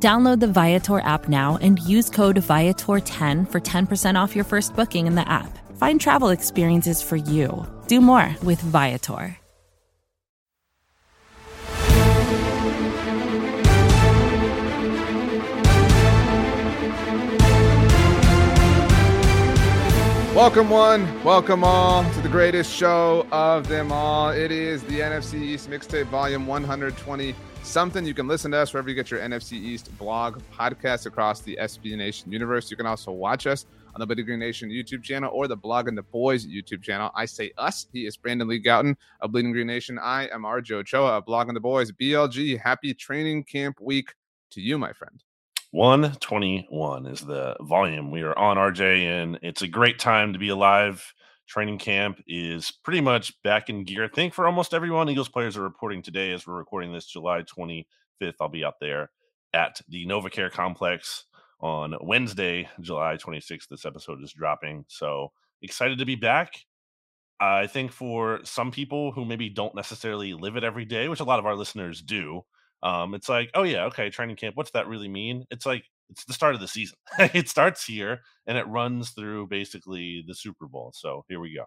Download the Viator app now and use code Viator10 for 10% off your first booking in the app. Find travel experiences for you. Do more with Viator. Welcome, one. Welcome all to the greatest show of them all. It is the NFC East Mixtape Volume 120 something. You can listen to us wherever you get your NFC East blog podcast across the SB Nation universe. You can also watch us on the Bleeding Green Nation YouTube channel or the Blogging the Boys YouTube channel. I say us. He is Brandon Lee Gowton of Bleeding Green Nation. I am RJ Ochoa of Blogging the Boys. BLG, happy training camp week to you, my friend. 121 is the volume. We are on RJ, and it's a great time to be alive. Training camp is pretty much back in gear. I think for almost everyone, Eagles players are reporting today as we're recording this July 25th. I'll be out there at the NovaCare complex on Wednesday, July 26th. This episode is dropping. So excited to be back. I think for some people who maybe don't necessarily live it every day, which a lot of our listeners do, um, it's like, oh yeah, okay, training camp. What's that really mean? It's like it's the start of the season. it starts here and it runs through basically the Super Bowl. So here we go.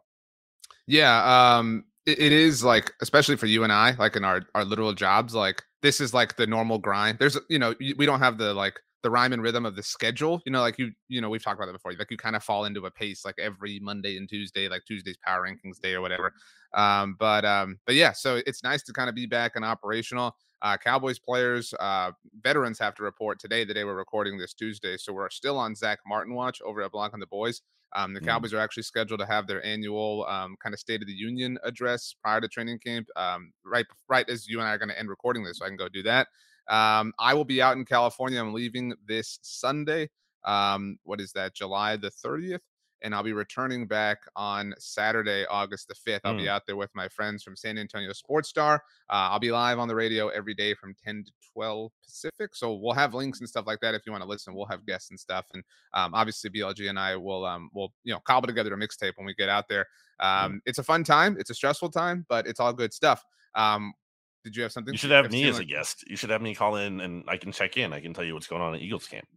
Yeah, um, it, it is like, especially for you and I, like in our our literal jobs, like this is like the normal grind. There's, you know, we don't have the like the rhyme and rhythm of the schedule. You know, like you, you know, we've talked about that before. Like you kind of fall into a pace like every Monday and Tuesday, like Tuesday's power rankings day or whatever. Um, but um, but yeah, so it's nice to kind of be back and operational. Uh, Cowboys players, uh, veterans have to report today, the day we're recording this Tuesday. So we're still on Zach Martin watch over at Blogging the Boys. Um, the mm. Cowboys are actually scheduled to have their annual um, kind of State of the Union address prior to training camp, um, right right as you and I are going to end recording this, so I can go do that. Um, I will be out in California. I'm leaving this Sunday. Um, what is that? July the 30th and I'll be returning back on Saturday, August the 5th. I'll mm. be out there with my friends from San Antonio Sports Star. Uh, I'll be live on the radio every day from 10 to 12 Pacific. So we'll have links and stuff like that if you want to listen. We'll have guests and stuff. And um, obviously, BLG and I will um, will you know cobble together a mixtape when we get out there. Mm. It's a fun time. It's a stressful time, but it's all good stuff. Um, did you have something? You should have me as like- a guest. You should have me call in and I can check in. I can tell you what's going on at Eagles camp.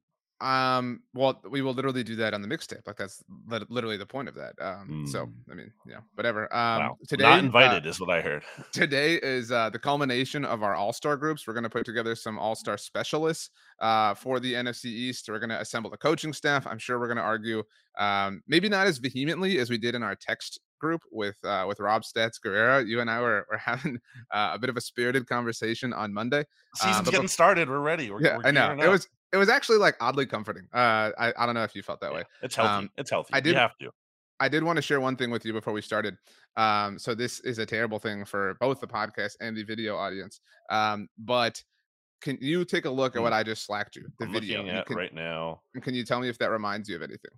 Um, well, we will literally do that on the mixtape. Like that's literally the point of that. Um, mm. so I mean, yeah, whatever. Um, wow. today not uh, invited uh, is what I heard. today is uh the culmination of our all star groups. We're gonna put together some all star specialists uh for the NFC East. We're gonna assemble the coaching staff. I'm sure we're gonna argue, um, maybe not as vehemently as we did in our text group with uh, with Rob Stats Guerrera. You and I were, were having uh, a bit of a spirited conversation on Monday. Season's uh, getting started. We're ready. We're, yeah, we're I know. It was it was actually like oddly comforting. Uh, I, I don't know if you felt that yeah, way. It's healthy. Um, it's healthy. I did you have to. I did want to share one thing with you before we started. Um, so this is a terrible thing for both the podcast and the video audience. Um, but can you take a look at what mm. I just slacked you? The I'm video looking at can, right now. And can you tell me if that reminds you of anything?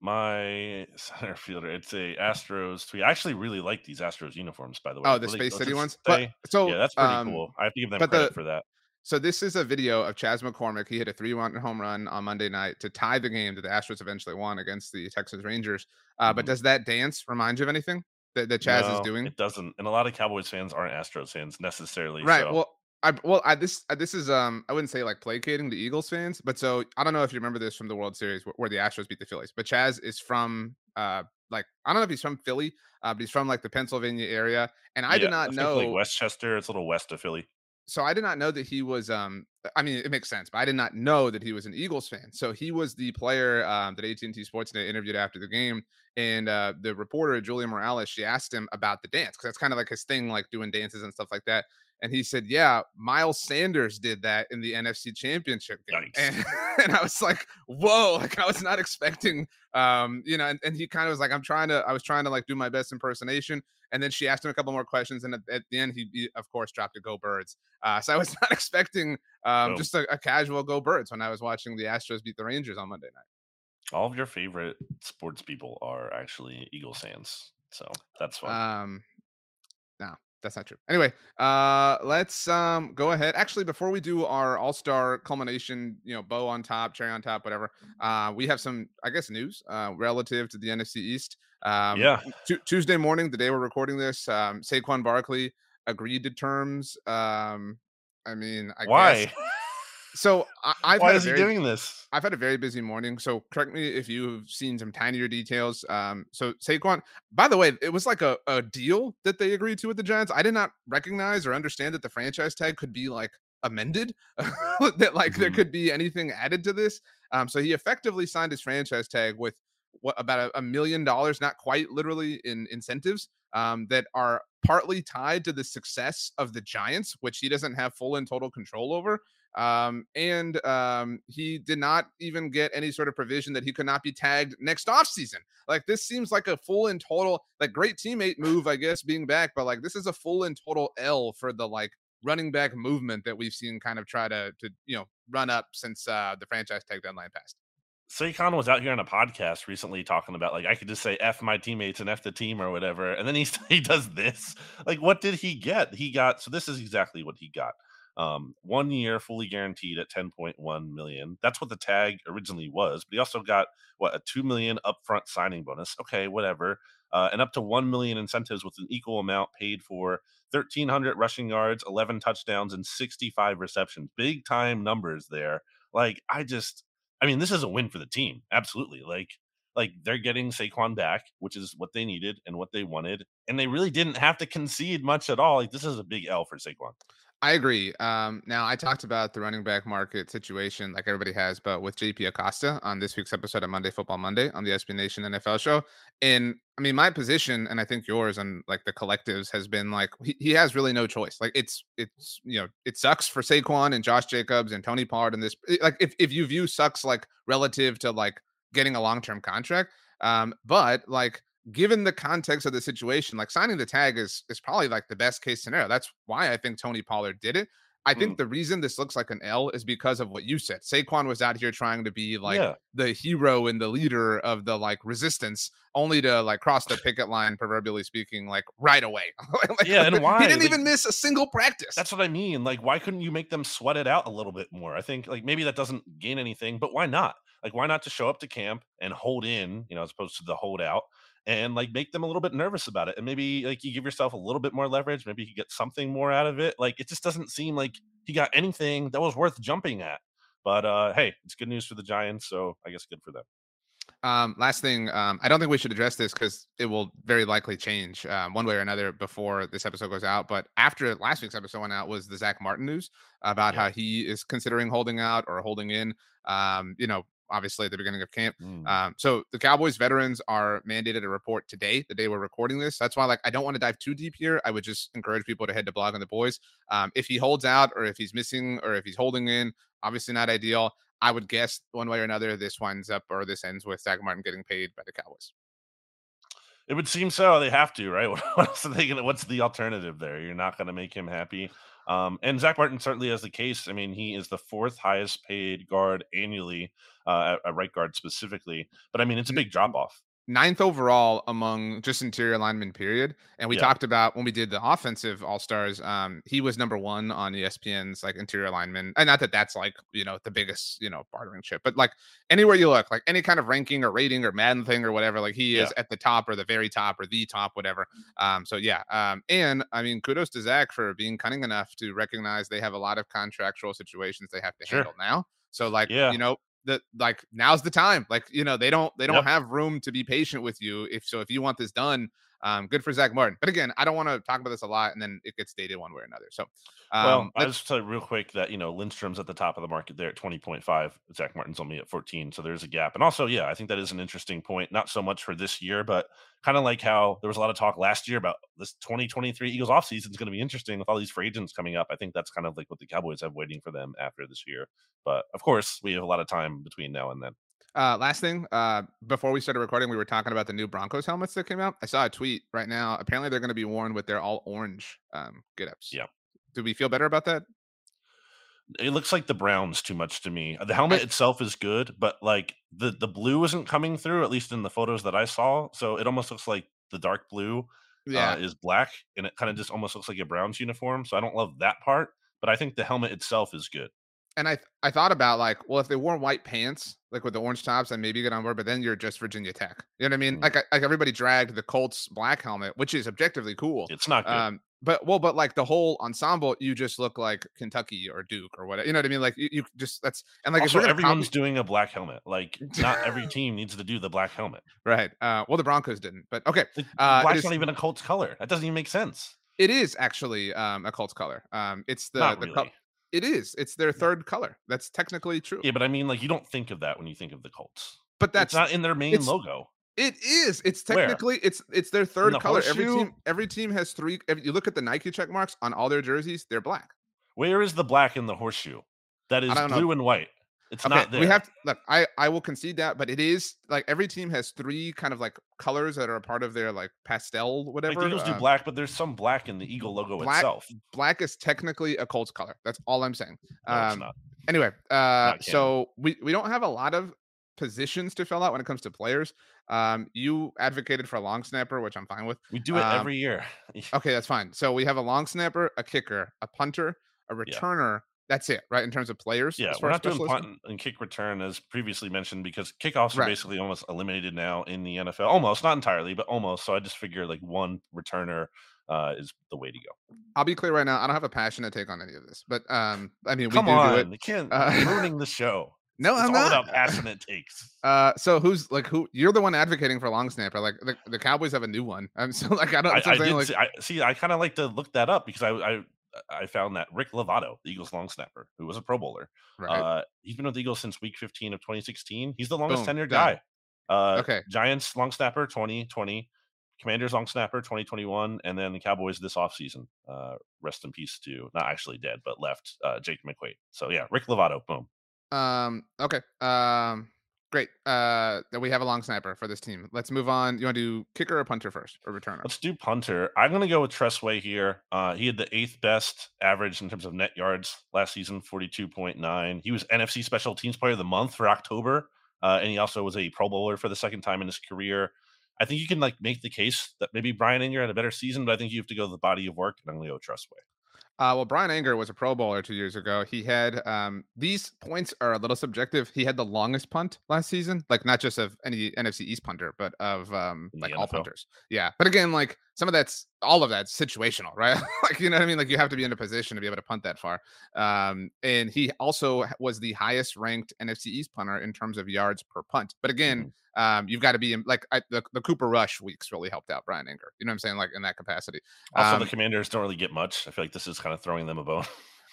My center fielder, it's a Astros tweet. I actually really like these Astros uniforms, by the way. Oh, the Space City ones. But, so yeah, that's pretty um, cool. I have to give them credit the, for that. So this is a video of Chas McCormick. He hit a three-run home run on Monday night to tie the game that the Astros eventually won against the Texas Rangers. Uh, mm-hmm. But does that dance remind you of anything that, that Chas no, is doing? It doesn't. And a lot of Cowboys fans aren't Astros fans necessarily. Right. So. Well, I well, I, this uh, this is um I wouldn't say like placating the Eagles fans, but so I don't know if you remember this from the World Series where, where the Astros beat the Phillies. But Chas is from uh like I don't know if he's from Philly, uh, but he's from like the Pennsylvania area, and I yeah, did not know like West Chester. It's a little west of Philly so I did not know that he was. Um, I mean, it makes sense, but I did not know that he was an Eagles fan. So he was the player um, that AT and T Sports Day interviewed after the game, and uh, the reporter Julia Morales she asked him about the dance because that's kind of like his thing, like doing dances and stuff like that. And he said, "Yeah, Miles Sanders did that in the NFC Championship game." And, and, I was like, "Whoa!" Like I was not expecting, um, you know. And, and he kind of was like, "I'm trying to, I was trying to like do my best impersonation." And then she asked him a couple more questions, and at, at the end, he, he, of course dropped a "Go Birds." Uh, so I was not expecting um, just a, a, casual "Go Birds" when I was watching the Astros beat the Rangers on Monday night. All of your favorite sports people are actually Eagle fans, so that's fun. Um, no, that's not true. Anyway, uh, let's um go ahead. Actually, before we do our All Star culmination, you know, bow on top, cherry on top, whatever. Uh, we have some, I guess, news uh relative to the NFC East. Um, yeah. T- Tuesday morning, the day we're recording this, um, Saquon Barkley agreed to terms. Um, I mean, I why? Guess, so I, I've why is very, he doing this? I've had a very busy morning. So correct me if you've seen some tinier details. Um, so Saquon, by the way, it was like a, a deal that they agreed to with the Giants. I did not recognize or understand that the franchise tag could be like amended, that like mm-hmm. there could be anything added to this. Um, so he effectively signed his franchise tag with what about a, a million dollars, not quite literally in incentives um, that are partly tied to the success of the Giants, which he doesn't have full and total control over. Um, and um, he did not even get any sort of provision that he could not be tagged next offseason. Like this seems like a full and total, like great teammate move, I guess, being back, but like this is a full and total L for the like running back movement that we've seen kind of try to to you know run up since uh the franchise tag deadline passed. Saquon was out here on a podcast recently talking about like I could just say f my teammates and f the team or whatever, and then he he does this. Like, what did he get? He got so this is exactly what he got. Um, one year fully guaranteed at 10.1 million. That's what the tag originally was, but he also got what a 2 million upfront signing bonus. Okay, whatever. Uh, and up to 1 million incentives with an equal amount paid for 1300 rushing yards, 11 touchdowns, and 65 receptions. Big time numbers there. Like, I just, I mean, this is a win for the team. Absolutely. Like, like they're getting Saquon back, which is what they needed and what they wanted, and they really didn't have to concede much at all. Like this is a big L for Saquon. I agree. Um, now I talked about the running back market situation, like everybody has, but with JP Acosta on this week's episode of Monday Football Monday on the SB Nation NFL show. And I mean, my position, and I think yours, and like the collectives, has been like he, he has really no choice. Like it's it's you know it sucks for Saquon and Josh Jacobs and Tony Pollard and this. Eh, like if if you view sucks like relative to like getting a long term contract, um, but like given the context of the situation, like signing the tag is is probably like the best case scenario. That's why I think Tony Pollard did it. I think mm. the reason this looks like an L is because of what you said. Saquon was out here trying to be like yeah. the hero and the leader of the like resistance, only to like cross the picket line, proverbially speaking, like right away. like, yeah, and why he didn't like, even miss a single practice. That's what I mean. Like, why couldn't you make them sweat it out a little bit more? I think like maybe that doesn't gain anything, but why not? Like, why not to show up to camp and hold in, you know, as opposed to the holdout? And like make them a little bit nervous about it. And maybe like you give yourself a little bit more leverage. Maybe you get something more out of it. Like it just doesn't seem like he got anything that was worth jumping at. But uh hey, it's good news for the Giants, so I guess good for them. Um, last thing, um, I don't think we should address this because it will very likely change um, one way or another before this episode goes out. But after last week's episode went out, was the Zach Martin news about yeah. how he is considering holding out or holding in. Um, you know, obviously at the beginning of camp. Mm. Um, so the Cowboys veterans are mandated to report today, the day we're recording this. That's why, like, I don't want to dive too deep here. I would just encourage people to head to Blogging the Boys. Um, if he holds out, or if he's missing, or if he's holding in, obviously not ideal. I would guess one way or another, this winds up or this ends with Zach Martin getting paid by the Cowboys. It would seem so. They have to, right? What else are what's the alternative there? You're not going to make him happy. Um, and Zach Martin certainly has the case. I mean, he is the fourth highest paid guard annually uh, at, at right guard specifically. But I mean, it's a big drop off ninth overall among just interior linemen, period. And we yeah. talked about when we did the offensive all stars, um, he was number one on ESPN's like interior lineman. And not that that's like, you know, the biggest, you know, bartering chip, but like anywhere you look, like any kind of ranking or rating or Madden thing or whatever, like he yeah. is at the top or the very top or the top, whatever. Um, so yeah. Um, and I mean, kudos to Zach for being cunning enough to recognize they have a lot of contractual situations they have to sure. handle now. So like, yeah. you know, that like now's the time. Like, you know, they don't they don't yep. have room to be patient with you. If so, if you want this done, um, good for Zach Martin. But again, I don't want to talk about this a lot and then it gets dated one way or another. So um, well, I just tell you real quick that you know Lindstrom's at the top of the market there at 20.5. Zach Martin's only at 14, so there's a gap. And also, yeah, I think that is an interesting point. Not so much for this year, but kind of like how there was a lot of talk last year about this 2023 Eagles offseason is going to be interesting with all these free agents coming up. I think that's kind of like what the Cowboys have waiting for them after this year. But of course, we have a lot of time between now and then. Uh, last thing, uh, before we started recording, we were talking about the new Broncos helmets that came out. I saw a tweet right now. Apparently, they're going to be worn with their all orange um, get ups. Yeah. Do we feel better about that? It looks like the Browns too much to me. The helmet I- itself is good, but like the the blue isn't coming through, at least in the photos that I saw. So it almost looks like the dark blue Yeah. uh, is black, and it kind of just almost looks like a Browns uniform. So I don't love that part, but I think the helmet itself is good. And I I thought about like, well, if they wore white pants, like with the orange tops, then maybe get on board. But then you're just Virginia Tech. You know what I mean? Mm. Like, I- like everybody dragged the Colts black helmet, which is objectively cool. It's not good. Um, but well, but like the whole ensemble, you just look like Kentucky or Duke or whatever. You know what I mean? Like you, you just that's and like also, everyone's copy- doing a black helmet. Like not every team needs to do the black helmet. right. Uh, well, the Broncos didn't, but okay, The, Uh, black's is- not even a Colts color. That doesn't even make sense. it is actually um a Colts color. Um, it's the the really. col- it is. It's their third color. That's technically true. yeah, but I mean, like you don't think of that when you think of the Colts. but That's that's not in their main logo. It is. It's Where? technically it's it's their third the color. Every team every team has three. If you look at the Nike check marks on all their jerseys, they're black. Where is the black in the horseshoe? That is don't know. blue and white. It's Okay, not there. we have to look. I I will concede that, but it is like every team has three kind of like colors that are a part of their like pastel like whatever. the Eagles do um, black, but there's some black in the Eagle logo black- itself. Black is technically a Colts color. That's all I'm saying. No, it's um, not. Anyway, uh, so we we don't have a lot of positions to fill out when it comes to players. Um, you advocated for a long snapper, which I'm fine with. We do it um, every year. Okay, that's fine. So we have a long snapper, a kicker, a punter, a returner. That's it, right? In terms of players. Yeah, we're not doing punt and kick return as previously mentioned because kickoffs are basically almost eliminated now in the NFL. Almost, not entirely, but almost. So I just figure like one returner uh, is the way to go. I'll be clear right now. I don't have a passionate take on any of this, but um, I mean, we do on, do it. you can't Uh, ruining the show. No, It's I'm all not. about passionate takes. Uh, so who's like who? You're the one advocating for long snapper. Like the, the Cowboys have a new one. I'm so like I don't. I, I saying, did like, see, I, see. I kind of like to look that up because I, I I found that Rick Lovato, the Eagles long snapper, who was a Pro Bowler, right. uh, he's been with the Eagles since Week 15 of 2016. He's the longest Boom, tenured done. guy. Uh, Okay. Giants long snapper 2020, Commanders long snapper 2021, and then the Cowboys this offseason. Uh, rest in peace to not actually dead, but left uh, Jake McQuaid. So yeah, Rick Lovato, boom. Um. Okay. Um. Great. Uh. That we have a long snapper for this team. Let's move on. You want to do kicker or punter first, or returner? Let's do punter. I'm going to go with Tress Way here. Uh, he had the eighth best average in terms of net yards last season, 42.9. He was NFC Special Teams Player of the Month for October, uh, and he also was a Pro Bowler for the second time in his career. I think you can like make the case that maybe Bryan Anger had a better season, but I think you have to go with the body of work, and I'm going to go Tress Way. Uh, well, Bryan Anger was a Pro Bowler two years ago. He had um, these points are a little subjective. He had the longest punt last season, like not just of any NFC East punter, but of um, like all NFL. punters. Yeah, but again, like some of that's all of that's situational, right? like you know what I mean. Like you have to be in a position to be able to punt that far. Um, and he also was the highest ranked NFC East punter in terms of yards per punt. But again, um, you've got to be in like I, the the Cooper Rush weeks really helped out Bryan Anger. You know what I'm saying? Like in that capacity. Also, Um, the Commanders don't really get much. I feel like this is kind of throwing them a bone.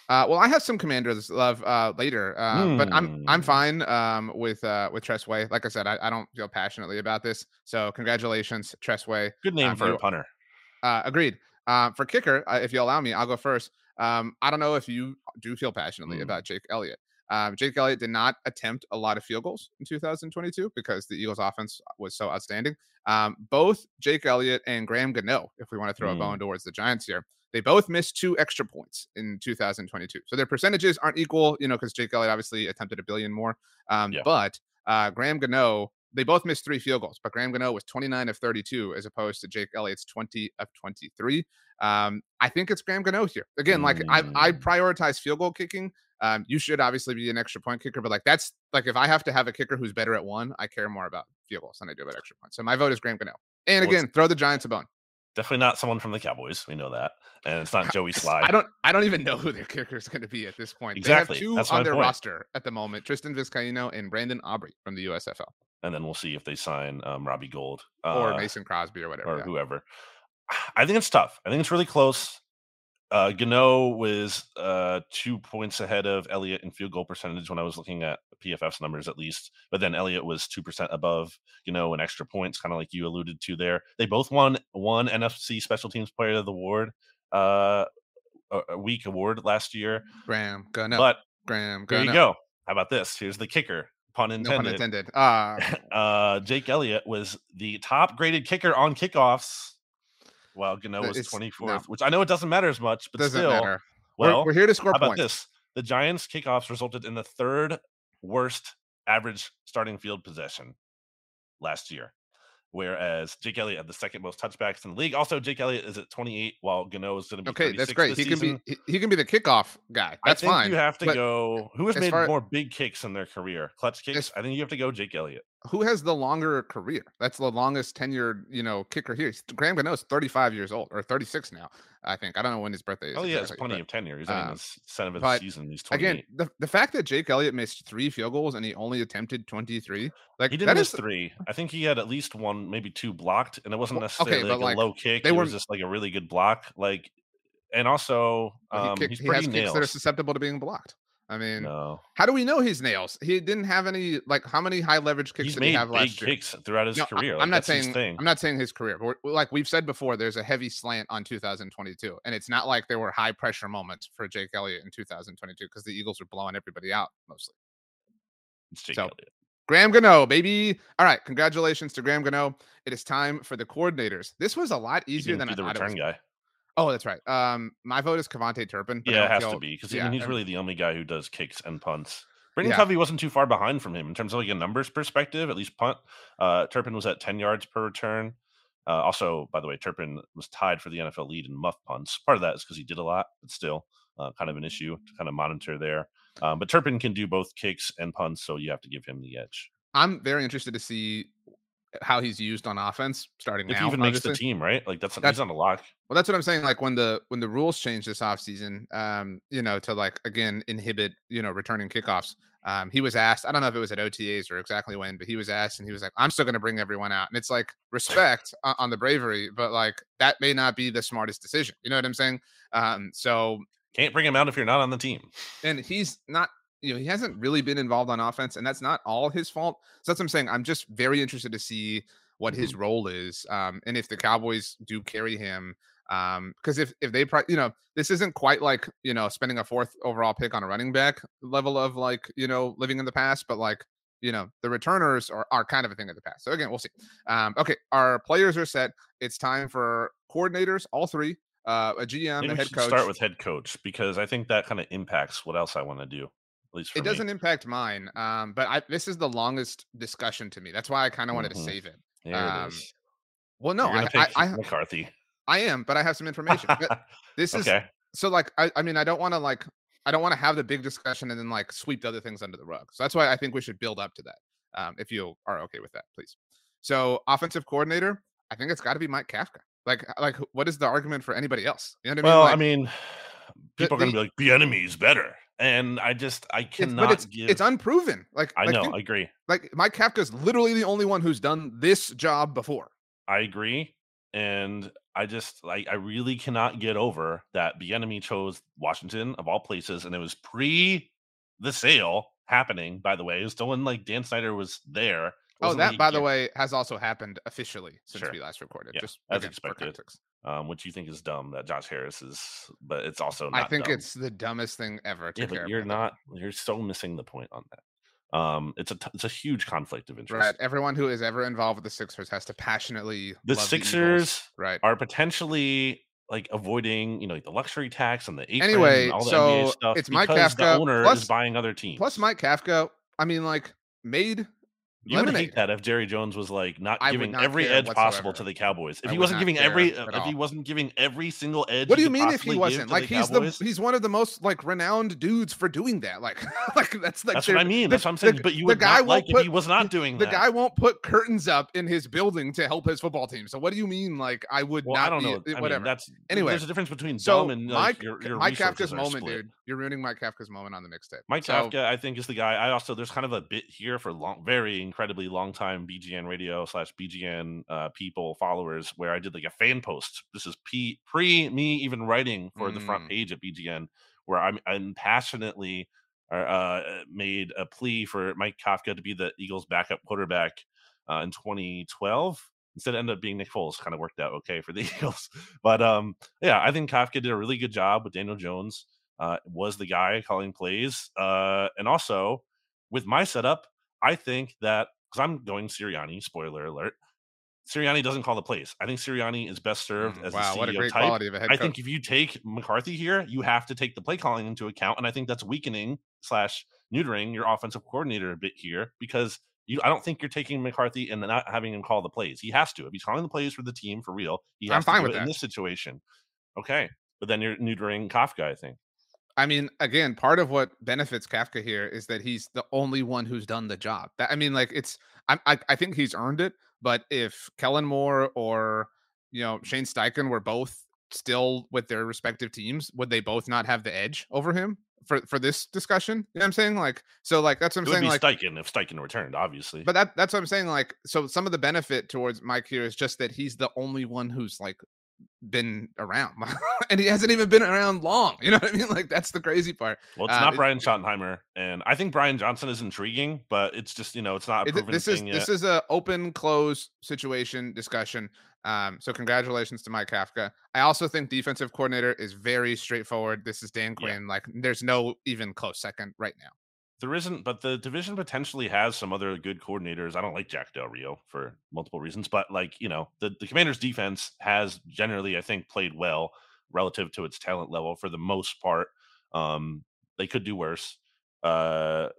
Uh, well, I have some commanders love uh, later, uh, but I'm I'm Hmm. fine um, with uh, with Tress Way. Like I said, I, I don't feel passionately about this. So congratulations, Tress Way. Good name Um, for you- a punter. Uh, agreed. Uh, for kicker, uh, if you allow me, I'll go first. Um, I don't know if you do feel passionately Hmm. about Jake Elliott. Um, Jake Elliott did not attempt a lot of field goals in 2022 because the Eagles' offense was so outstanding. Um, both Jake Elliott and Graham Gano, if we want to throw Hmm. a bone towards the Giants here, they both missed two extra points in 2022. So their percentages aren't equal, you know, because Jake Elliott obviously attempted a billion more. Um, Yeah. But uh, Graham Gano, they both missed three field goals, but Graham Gano was 29 of 32 as opposed to Jake Elliott's 20 of 23. Um, I think it's Graham Gano here. Again, like I, I Mm. prioritize field goal kicking. Um, you should obviously be an extra point kicker, but like that's like if I have to have a kicker who's better at one, I care more about field goals than I do about extra points. So my vote is Graham Gano. And Well, again, throw the Giants a bone. Definitely not someone from the Cowboys. We know that, and it's not Joey Slye. I don't I don't even know who their kicker is going to be at this point. Exactly. They have two That's on their point. roster at the moment: Tristan Vizcaino and Brandon Aubrey from the USFL, and then we'll see if they sign um, Robbie Gould or uh, Mason Crosby or whatever. or yeah. whoever. I think it's tough. I think it's really close. Uh, Gano was uh, two points ahead of Elliott in field goal percentage when I was looking at PFF's numbers, at least. But then Elliott was two percent above, you know, in extra points, kind of like you alluded to there. They both won one NFC Special Teams Player of the Award, uh, a, week award last year. Graham Gano. But Graham there you go. How about this? Here's the kicker. Pun No intended. pun intended. Uh, uh, Jake Elliott was the top graded kicker on kickoffs, while Gano was it's- 24th, no. which I know it doesn't matter as much, but doesn't still, matter. We're- well, we're, here to score how about points. this? the Giants' kickoffs resulted in the third worst average starting field possession last year whereas Jake Elliott had the second most touchbacks in the league. Also, Jake Elliott is at 28, while Gano is going to be okay. That's great. He can be he, he, can be the kickoff guy. That's fine. You have to but go. Who has made far, more big kicks in their career? Clutch kicks. As, I think you have to go Jake Elliott. Who has the longer career? That's the longest tenured, you know, kicker here. Graham Gano is 35 years old or 36 now. I think I don't know when his birthday is. Oh yeah, it's plenty but, of tenure. He's um, in his seventh season. He's 28. Again, the, the fact that Jake Elliott missed three field goals and he only attempted 23, like he didn't miss is, three. I think he had at least one, maybe two blocked, and it wasn't necessarily okay, like, like, a low kick. They it were was just like a really good block. Like, and also um, he, kicked, he has nails. kicks that are susceptible to being blocked. I mean, no. how do we know he's nails? He didn't have any like how many high leverage kicks he's did he have last year? kicks throughout his no, career. Like, I'm not saying I'm not saying his career, but like we've said before, there's a heavy slant on 2022, and it's not like there were high pressure moments for Jake Elliott in 2022 because the Eagles were blowing everybody out mostly. It's Jake so, Elliott. Graham Gano, baby. All right, congratulations to Graham Gano. It is time for the coordinators. This was a lot easier than I the thought return it was. guy. Oh, that's right. Um, my vote is KaVontae Turpin. Yeah, it has feel, to be because yeah, I mean, he's really the only guy who does kicks and punts. Britton yeah. Covey wasn't too far behind from him in terms of like a numbers perspective, at least punt. Uh, Turpin was at 10 yards per return. Uh, also, by the way, Turpin was tied for the NFL lead in muff punts. Part of that is because he did a lot, but still uh, kind of an issue to kind of monitor there. Um, but Turpin can do both kicks and punts, so you have to give him the edge. I'm very interested to see how he's used on offense starting if now. He even obviously. makes the team, right? Like that's, that's he's on a lock. Well, that's what I'm saying. Like when the when the rules change this offseason, um, you know, to like again inhibit, you know, returning kickoffs. Um, he was asked, I don't know if it was at OTAs or exactly when, but he was asked and he was like, I'm still gonna bring everyone out. And it's like respect on the bravery, but like that may not be the smartest decision. You know what I'm saying? Um, so can't bring him out if you're not on the team. And he's not you know, he hasn't really been involved on offense, and that's not all his fault. So that's what I'm saying. I'm just very interested to see what his mm-hmm. role is, um, and if the Cowboys do carry him. Um, because if if they, you know, this isn't quite like you know spending a fourth overall pick on a running back level of like you know living in the past, but like you know the returners are, are kind of a thing of the past. So again, we'll see. Um, okay, our players are set. It's time for coordinators, all three. Uh, a GM, a head coach. Start with head coach because I think that kind of impacts what else I want to do it doesn't impact mine. Um, but I, this is the longest discussion to me. That's why I kind of wanted mm-hmm. to save it. um, well, no, I, I, I, McCarthy. I am, but I have some information. this is okay. so like I, I mean, I don't want to like I don't want to have the big discussion and then like sweep the other things under the rug. So that's why I think we should build up to that. Um, if you are okay with that, please. So offensive coordinator, I think it's got to be Mike Kafka. Like, like what is the argument for anybody else? You know what I mean? Well, like, I mean, people the, are going to be like, Bieniemy's better and I just I cannot it's, it's, give. It's unproven. Like I like, know, think, I agree. Like Mike Kafka's literally the only one who's done this job before. I agree, and I just like I really cannot get over that Bieniemy chose Washington of all places, and it was pre the sale happening. By the way, it was still when like Dan Snyder was there. Oh, that by the way has also happened officially since sure. we last recorded. Yeah, just as expected um, which you think is dumb that Josh Harris is, but it's also I think dumb. it's the dumbest thing ever. yeah, but you're not. You're so missing the point on that. Um, it's a t- it's a huge conflict of interest. Right. Everyone who is ever involved with the Sixers has to passionately. The Sixers, the right, are potentially like avoiding, you know, like the luxury tax and the anyway. And all the so NBA stuff it's Mike Kafka. The owner plus, is buying other teams. Plus, Mike Kafka. I mean, like made you would hate that if Jerry Jones was like not giving not every edge whatsoever. possible to the Cowboys. If I he wasn't giving every, if he wasn't giving every single edge. What do you mean if he wasn't? Like the he's Cowboys? the he's one of the most like renowned dudes for doing that. Like like that's like that's what I mean. That's what I'm saying. The, but you would guy not like put, if he was not doing the that. The guy won't put curtains up in his building to help his football team. So what do you mean? Like I would well, not. I don't know. Be, whatever. Mean, that's anyway. There's a difference between so dumb and like, Mike, your, your Mike Kafka's moment, dude. You're ruining Mike Kafka's moment on the mixtape. Mike Kafka, I think, is the guy. I also there's kind of a bit here for long, very incredibly long time BGN radio slash BGN uh, people followers where I did like a fan post. This is p- pre me even writing for mm. the front mm. page at BGN where I'm, I'm passionately uh, uh, made a plea for Mike Kafka to be the Eagles' backup quarterback uh, in 2012. Instead, it ended up being Nick Foles. Kind of worked out okay for the Eagles, but um, yeah, I think Kafka did a really good job with Daniel Jones. Uh, was the guy calling plays, uh, and also with my setup, I think that because I'm going Sirianni, spoiler alert. Sirianni doesn't call the plays. I think Sirianni is best served Mm, as wow, the CEO what a great type. quality of a head I think if you take McCarthy here, you have to take the play calling into account, and I think that's weakening slash neutering your offensive coordinator a bit here because you. I don't think you're taking McCarthy and not having him call the plays. He has to. If he's calling the plays for the team for real, he I'm has to fine with it in this situation. Okay, but then you're neutering Kafka. I think. I mean, again, part of what benefits Kafka here is that he's the only one who's done the job. That I mean, like it's I I, I think he's earned it. But if Kellen Moore or you know Shane Steichen were both still with their respective teams, would they both not have the edge over him for for this discussion? You know what I'm saying? Like, so like that's what I'm would saying. be Like, Steichen if Steichen returned, obviously. but that that's what I'm saying. Like, so some of the benefit towards Mike here is just that he's the only one who's like been around, and he hasn't even been around long. You know what I mean? Like, that's the crazy part. well, it's uh, not Brian Schottenheimer, and I think Brian Johnson is intriguing, but it's just you know it's not a It- proven this is thing this is a open close situation discussion. Um, so congratulations to Mike Kafka. I also think defensive coordinator is very straightforward. This is Dan Yeah. Quinn. Like, there's no even close second right now. There isn't, but the division potentially has some other good coordinators. I don't like Jack Del Rio for multiple reasons, but like you know, the the Commanders' defense has generally, I think, played well relative to its talent level for the most part. Um, they could do worse. Uh,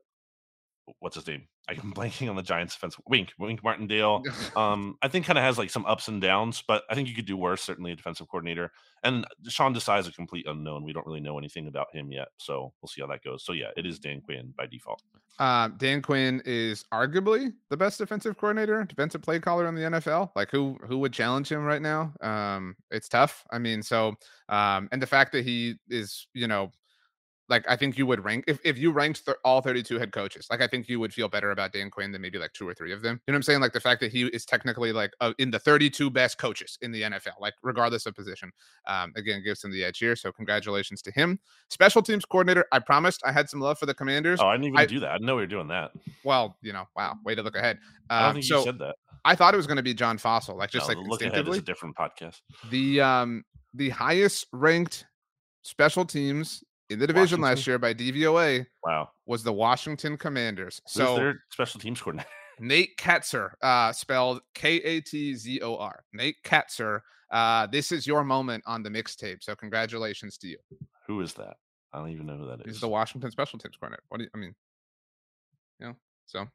what's his name? I'm blanking on the Giants' defense. Wink, Wink Martindale. Um, I think kind of has like some ups and downs, but I think you could do worse. Certainly, a defensive coordinator. And Sean Desai is a complete unknown. We don't really know anything about him yet, so we'll see how that goes. So yeah, it is Dan Quinn by default. Uh, Dan Quinn is arguably the best defensive coordinator, defensive play caller in the NFL. Like who who would challenge him right now? Um, it's tough. I mean, so um, and the fact that he is, you know, like I think you would rank if, if you ranked th- all 32 head coaches, like I think you would feel better about Dan Quinn than maybe like two or three of them. You know what I'm saying? Like the fact that he is technically like uh, in the 32 best coaches in the NFL, like regardless of position, um, again gives him the edge here. So congratulations to him. Special teams coordinator. I promised I had some love for the Commanders. Oh, I didn't even I- do that. I didn't know we were doing that. Well, you know, wow, way to look ahead. I don't Um, think so you said that. I thought it was going to be John Fassel, like just No, like look ahead is a different podcast. The um the highest ranked special teams in the division last year by DVOA Wow. was the Washington Commanders. So So their special teams coordinator. Nate Kaczor, uh, spelled K A T Z O R. Nate Kaczor. Uh, this is your moment on the mixtape. So congratulations to you. Who is that? I don't even know who that is. He's is. the Washington special teams coordinator. What do you, I mean? You know, so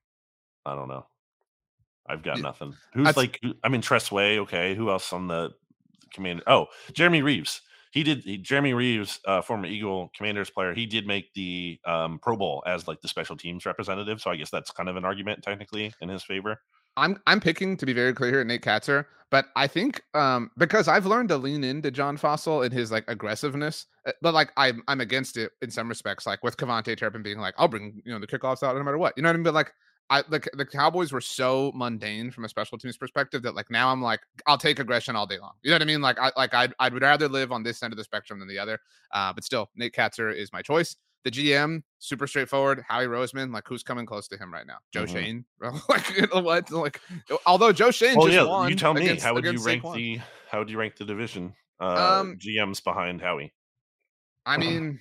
I don't know. I've got Yeah, nothing. Who's that's- like? I mean, Tress Way. Okay. Who else on the commander? Oh, Jeremy Reaves. He did. He, Jeremy Reaves, uh, former Eagle Commanders player. He did make the um, Pro Bowl as like the special teams representative. So I guess that's kind of an argument technically in his favor. I'm I'm picking to be very clear here, Nate Kaczor, but I think um because I've learned to lean into John Fassel and his like aggressiveness, uh, but like I'm I'm against it in some respects, like with KaVontae Turpin being like, I'll bring you know the kickoffs out no matter what, you know what I mean? But like I the the Cowboys were so mundane from a special teams perspective that like now I'm like I'll take aggression all day long. You know what I mean? Like I like I'd I'd rather live on this end of the spectrum than the other. Uh, but still, Nate Kaczor is my choice. The GM, super straightforward. Howie Roseman, like who's coming close to him right now? Joe Mhm. Schoen, like you know what? Like although Joe Schoen Oh just yeah, you tell me. against- How would you rank Saquon. the? How would you rank the division? Uh, Um, GMs behind Howie. I mean,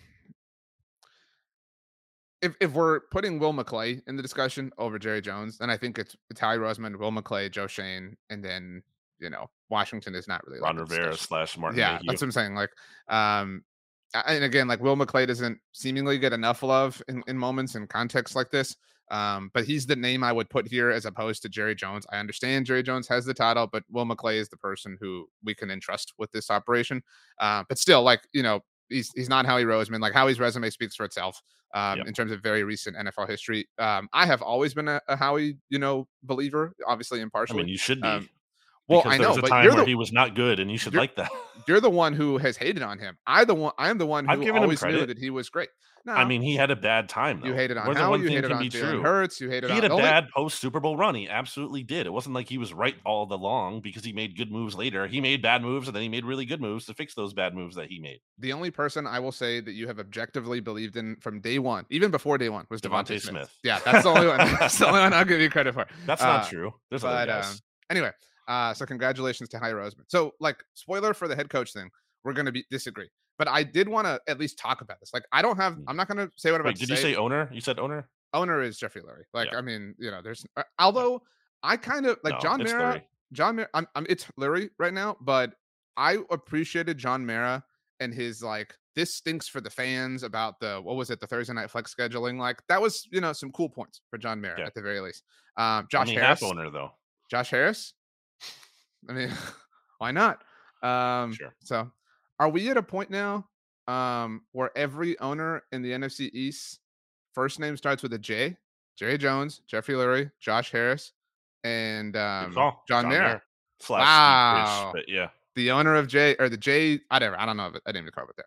if if we're putting Will McClay in the discussion over Jerry Jones, then I think it's Howie Roseman, Will McClay, Joe Schoen, and then you know Washington is not really like Ron a Rivera slash Martin. yeah, Mayhew. that's what I'm saying. Like, um, and again, like Will McClay doesn't seemingly get enough love in, in moments and contexts like this. Um, but he's the name I would put here as opposed to Jerry Jones. I understand Jerry Jones has the title, but Will McClay is the person who we can entrust with this operation. Uh, but still, like you know, he's he's not Howie Roseman. Like Howie's resume speaks for itself um, Yep. in terms of very recent NFL history. Um, I have always been a, a Howie, you know, believer, obviously I impartially. mean, you should be. um, well, I know, was a but time where the, he was not good, and you should like that. you're the one who has hated on him. I the one. I'm the one who always knew that he was great. No, I mean, he had a bad time. Though. you hated on More than Howie. one You hated can on Jalen true. Hurts. You hated He on had a only- bad post Super Bowl run. He absolutely did. It wasn't like he was right all the long because he made good moves later. He made bad moves and then he made really good moves to fix those bad moves that he made. The only person I will say that you have objectively believed in from day one, even before day one, was DeVonta DeVonta Smith. Smith. Yeah, that's the only one. That's the only one I'll give you credit for. That's Uh, not true. There's but other guys. um, anyway, uh, so congratulations to Howie Roseman. So, like, spoiler for the head coach thing, we're going to be disagree. But I did want to at least talk about this. Like, I don't have. Mm. I'm not going to say what I'm Wait, did you say. say owner? You said owner? owner is Jeffrey Lurie. Like, Yeah. I mean, you know, there's. uh, although I kind of like No, John Mara. Lurie. John, Mara, I'm, I'm it's Lurie right now, but I appreciated John Mara and his like this stinks for the fans about the what was it the Thursday night flex scheduling like that was you know some cool points for John Mara Yeah. at the very least. Um, Josh Harris, owner though. Josh Harris. I mean, why not? Um, Sure. So, are we at a point now um, where every owner in the NFC East first name starts with a J? Jerry Jones, Jeffrey Lurie, Josh Harris, and um, call. John, Mara. Wow. Fish, but yeah. the owner of J or the J, whatever. I don't know. I didn't even carve it there.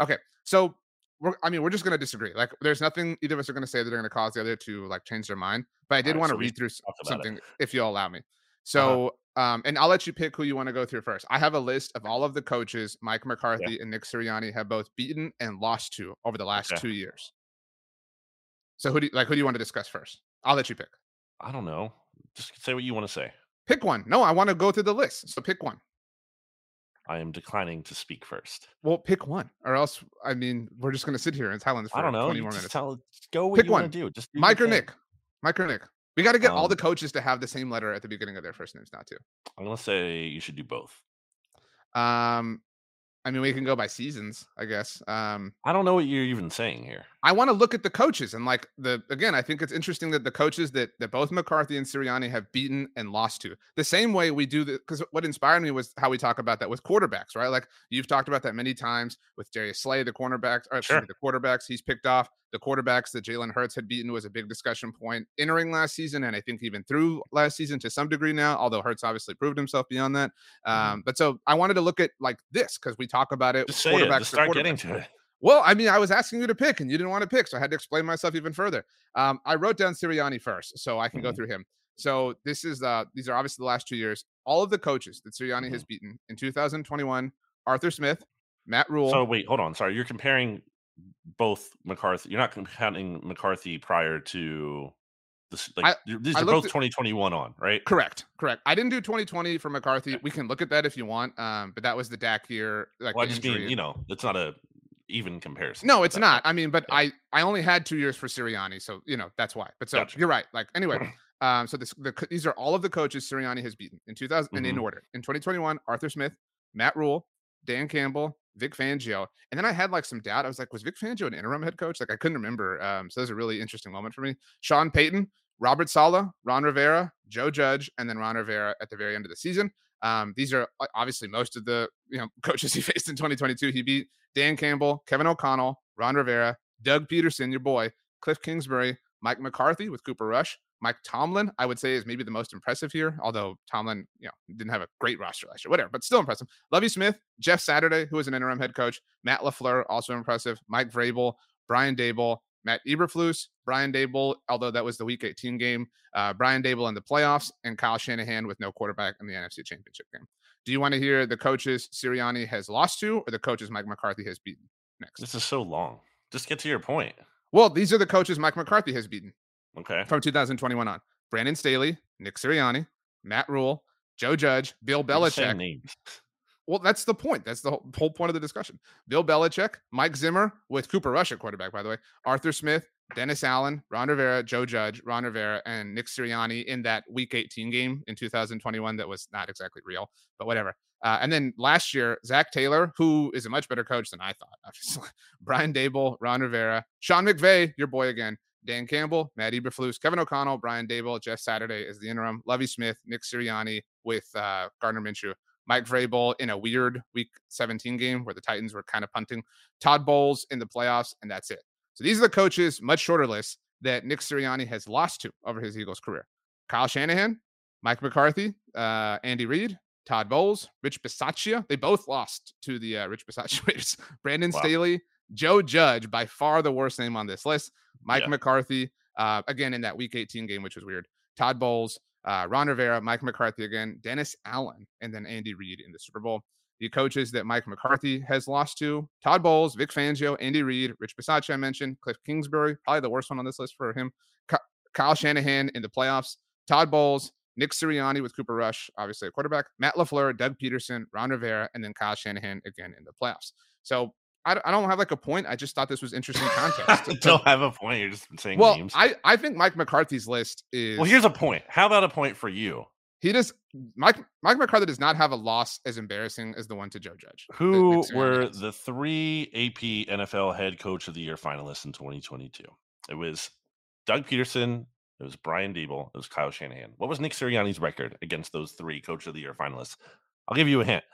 Okay, so we're, I mean, we're just gonna disagree. Like, there's nothing either of us are gonna say that are gonna cause the other to like change their mind. But I did want to so read through. Uh-huh. something, if you'll allow me. So, um, and I'll let you pick who you want to go through first. I have a list of all of the coaches Mike McCarthy and Nick Sirianni have both beaten and lost to over the last Okay. two years. So, who do you, like? Who do you want to discuss first? I'll let you pick. I don't know. Just say what you want to say. Pick one. No, I want to go through the list. So pick one. I am declining to speak first. Well, pick one, or else I mean, we're just gonna sit here in silence for I don't know. 20 more minutes. tell go what Pick you one. to do. Just do Mike or. Nick? Mike or Nick? We got to get all the Um, coaches to have the same letter at the beginning of their first names, not to. I'm gonna say you should do both. Um, I mean, we can go by seasons, I guess. Um, I don't know what you're even saying here. I want to look at the coaches and like the again, I think it's interesting that the coaches that that both McCarthy and Sirianni have beaten and lost to the same way we do the because what inspired me was how we talk about that with quarterbacks, right? Like you've talked about that many times with Darius Slay, the cornerbacks, or Sure. me, the quarterbacks he's picked off. The quarterbacks that Jalen Hurts had beaten was a big discussion point entering last season, and I think even through last season to some degree now, although Hurts obviously proved himself beyond that. Um, but so I wanted to look at like this because we talk about it. Just say it. Just start getting to it. Well, I mean, I was asking you to pick and you didn't want to pick, so I had to explain myself even further. Um, I wrote down Sirianni first, so I can go Mhm. through him. So this is uh these are obviously the last two years. All of the coaches that Sirianni Mm-hmm. has beaten in 2021, Arthur Smith, Matt Rhule. So wait, hold on. Sorry, you're comparing both McCarthy. You're not counting McCarthy prior to this. Like I- these I are both at- 2021 on, right? correct, correct. I didn't do 2020 for McCarthy. Okay. We can look at that if you want. Um, but that was the Dak year. Like Well, I just injury. mean, you know, it's not a even comparison. No, it's not. I mean, but Yeah. I I only had two years for Sirianni, so you know that's why. But so Gotcha. you're right. Like anyway, um, so this the, these are all of the coaches Sirianni has beaten in 2000 and in order. In 2021, Arthur Smith, Matt Rhule, Dan Campbell, Vic Fangio, and then I had like some doubt. I was like, was Vic Fangio an interim head coach? Like I couldn't remember. Um, so that was a really interesting moment for me. Sean Payton, Robert Saleh, Ron Rivera, Joe Judge, and then Ron Rivera at the very end of the season. Um, these are obviously most of the you know coaches he faced in 2022. He beat Dan Campbell, Kevin O'Connell, Ron Rivera, Doug Pederson, your boy, Cliff Kingsbury, Mike McCarthy with Cooper Rush, Mike Tomlin. I would say is maybe the most impressive here, although Tomlin, you know, didn't have a great roster last year, whatever, but still impressive. Lovie Smith, Jeff Saturday, who was an interim head coach, Matt Lafleur, also impressive, Mike Vrabel, Brian Daboll, Matt Eberflus, Brian Daboll, although that was the Week 18 game, uh, Brian Daboll in the playoffs, and Kyle Shanahan with no quarterback in the NFC Championship game. Do you want to hear the coaches Sirianni has lost to, or the coaches Mike McCarthy has beaten? Next. This is so long. Just get to your point. Well, these are the coaches Mike McCarthy has beaten Okay. from 2021 on. Brandon Staley, Nick Sirianni, Matt Rhule, Joe Judge, Bill You're just saying Belichick. Well, that's the point. That's the whole, whole point of the discussion. Bill Belichick, Mike Zimmer with Cooper Rush at quarterback, by the way, Arthur Smith, Dennis Allen, Ron Rivera, Joe Judge, Ron Rivera, and Nick Sirianni in that Week 18 game in 2021 that was not exactly real, but whatever. Uh, and then last year, Zac Taylor, who is a much better coach than I thought, obviously. Brian Daboll, Ron Rivera, Sean McVay, your boy again, Dan Campbell, Matt Eberflus, Kevin O'Connell, Brian Daboll, Jeff Saturday is the interim, Lovie Smith, Nick Sirianni with uh, Gardner Minshew, Mike Vrabel in a weird Week 17 game where the Titans were kind of punting, Todd Bowles in the playoffs, and that's it. So these are the coaches, much shorter list that Nick Sirianni has lost to over his Eagles career. Kyle Shanahan, Mike McCarthy, uh, Andy Reid, Todd Bowles, Rich Bisaccia. They both lost to the uh, Rich Bisaccia Raiders. Brandon Wow. Staley, Joe Judge, by far the worst name on this list. Mike Yeah. McCarthy, Uh, again, in that Week 18 game, which was weird. Todd Bowles, uh, Ron Rivera, Mike McCarthy again, Dennis Allen, and then Andy Reid in the Super Bowl. The coaches that Mike McCarthy has lost to Todd Bowles, Vic Fangio, Andy Reid, Rich Bisaccia, I mentioned, Cliff Kingsbury, probably the worst one on this list for him. Kyle Shanahan in the playoffs, Todd Bowles, Nick Sirianni with Cooper Rush, obviously a quarterback, Matt LaFleur, Doug Pederson, Ron Rivera, and then Kyle Shanahan again in the playoffs. So I, I don't have like a point. I just thought this was interesting context. Don't have a point. You're just saying well. I, I think Mike McCarthy's list is. Well, here's a point. How about a point for you? He does Mike Mike McCarthy does not have a loss as embarrassing as the one to Joe Judge. Who were the three AP NFL head coach of the year finalists in 2022? It was Doug Pederson, it was Brian Daboll, it was Kyle Shanahan. What was Nick Sirianni's record against those three coach of the year finalists? I'll give you a hint.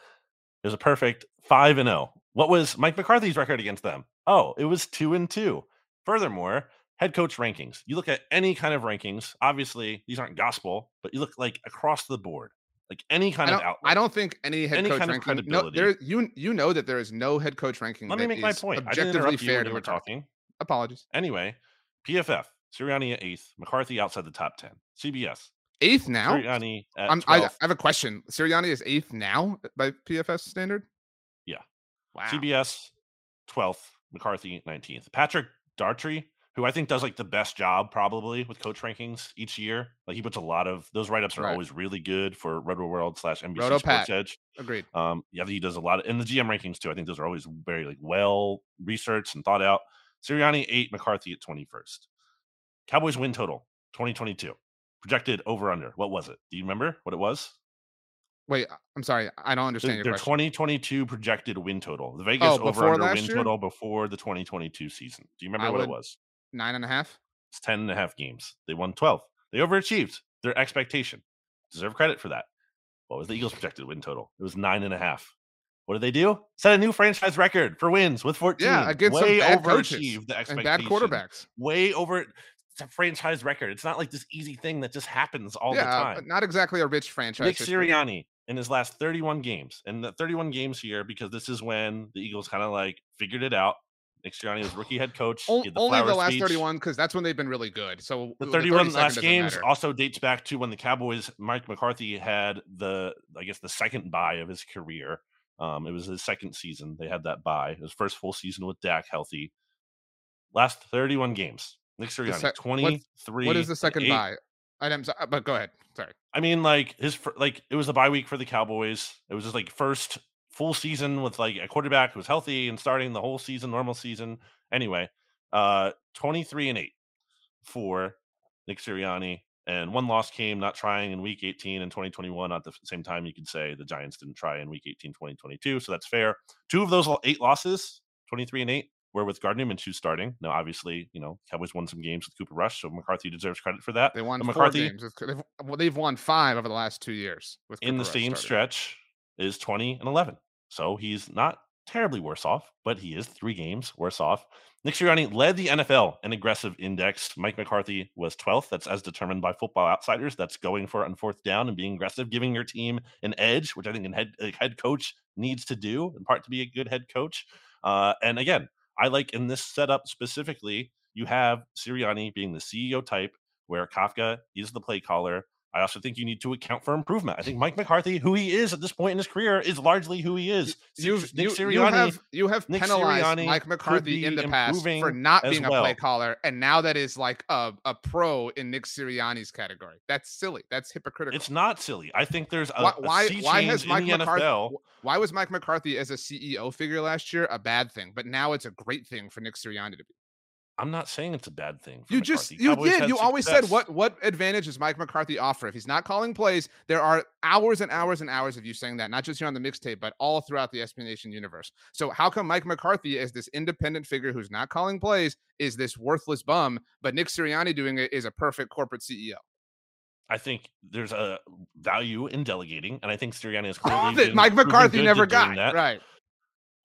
It was a perfect 5 and 0 what was Mike McCarthy's record against them? Oh, it was two and two. Furthermore, head coach rankings. You look at any kind of rankings. Obviously, these aren't gospel, but you look like across the board, like any kind of outlet. I don't think any head any coach kind ranking. no, there you you know that there is no head coach ranking. Let me make my point. Objectively fair to we're talking. Apologies. Anyway, PFF Sirianni at eighth, McCarthy outside the top 10. CBS. Eighth now? Sirianni at I, I have a question. Sirianni is eighth now by PFS standard? Wow. CBS 12th, McCarthy 19th. Patrick Daugherty, who I think does like the best job probably with coach rankings each year. Like he puts a lot of those write ups are right. always really good for Rotoworld slash NBC Roto Sports Pat. Edge. Agreed. Um, yeah, he does a lot of, in the GM rankings too. I think those are always very like well researched and thought out. Sirianni eight, McCarthy at 21st. Cowboys win total 2022. Projected over under. What was it? Do you remember what it was? Wait, I'm sorry. I don't understand your their 2022 projected win total. The Vegas oh, over under win year? total before the 2022 season. Do you remember I what it was? Nine and a half. It's 10 and a half games. They won 12. They overachieved their expectation. Deserve credit for that. What was the Eagles' projected win total? It was nine and a half. What did they do? Set a new franchise record for wins with 14. Yeah, against way some bad overachieved the expectation. bad quarterbacks. Way over it's a franchise record. It's not like this easy thing that just happens all yeah, the time. Not exactly a rich franchise. Nick Sirianni in his last 31 games, and the 31 games here because this is when the Eagles kind of like figured it out. Nick Sirianni was rookie head coach. The only the last speech. 31 because that's when they've been really good. So the 31 the last games matter. also dates back to when the Cowboys, Mike McCarthy had the, I guess, the second buy of his career. Um, it was his second season. They had that buy. His first full season with Dak healthy. Last 31 games. Nick Sirianni, se- 23. What is the second eight. bye? Items, uh, but go ahead. Sorry. I mean, like his like it was a bye week for the Cowboys. It was just like first full season with like a quarterback who was healthy and starting the whole season, normal season. Anyway, uh, 23 and 8 for Nick Sirianni. And one loss came not trying in week 18 in 2021. At the same time, you could say the Giants didn't try in week 18, 2022. So that's fair. Two of those eight losses, 23 and 8, were with Gardner Minshew starting. Now, obviously, you know, Cowboys won some games with Cooper Rush, so McCarthy deserves credit for that. They won but McCarthy, games. They've, well, they've won five over the last two years. With in the Rush same starting. stretch is 20 and 11. So he's not terribly worse off, but he is three games worse off. Nick Sirianni led the NFL in aggressive index. Mike McCarthy was 12th. That's as determined by Football Outsiders. That's going for it on fourth down and being aggressive, giving your team an edge, which I think a head, a head coach needs to do, in part to be a good head coach. Uh, and again, I like in this setup specifically, you have Sirianni being the CEO type, where Kafka is the play caller. I also think you need to account for improvement. I think Mike McCarthy, who he is at this point in his career, is largely who he is. You've, Nick you, Sirianni, you have you have Nick penalized Sirianni Mike McCarthy in the past for not being well. a play caller, and now that is like a, a pro in Nick Sirianni's category. That's silly. That's hypocritical. It's not silly. I think there's a why why, a why has Mike McCarthy NFL. why was Mike McCarthy as a CEO figure last year a bad thing, but now it's a great thing for Nick Sirianni to be. I'm not saying it's a bad thing. you McCarthy. just you Cowboys did. You always success. said what what advantage does Mike McCarthy offer if he's not calling plays? There are hours and hours and hours of you saying that, not just here on the mixtape, but all throughout the SB Nation universe. So how come Mike McCarthy, as this independent figure who's not calling plays, is this worthless bum, but Nick Sirianni doing it is a perfect corporate CEO? I think there's a value in delegating, and I think Sirianni is clearly that Mike McCarthy never got that. right.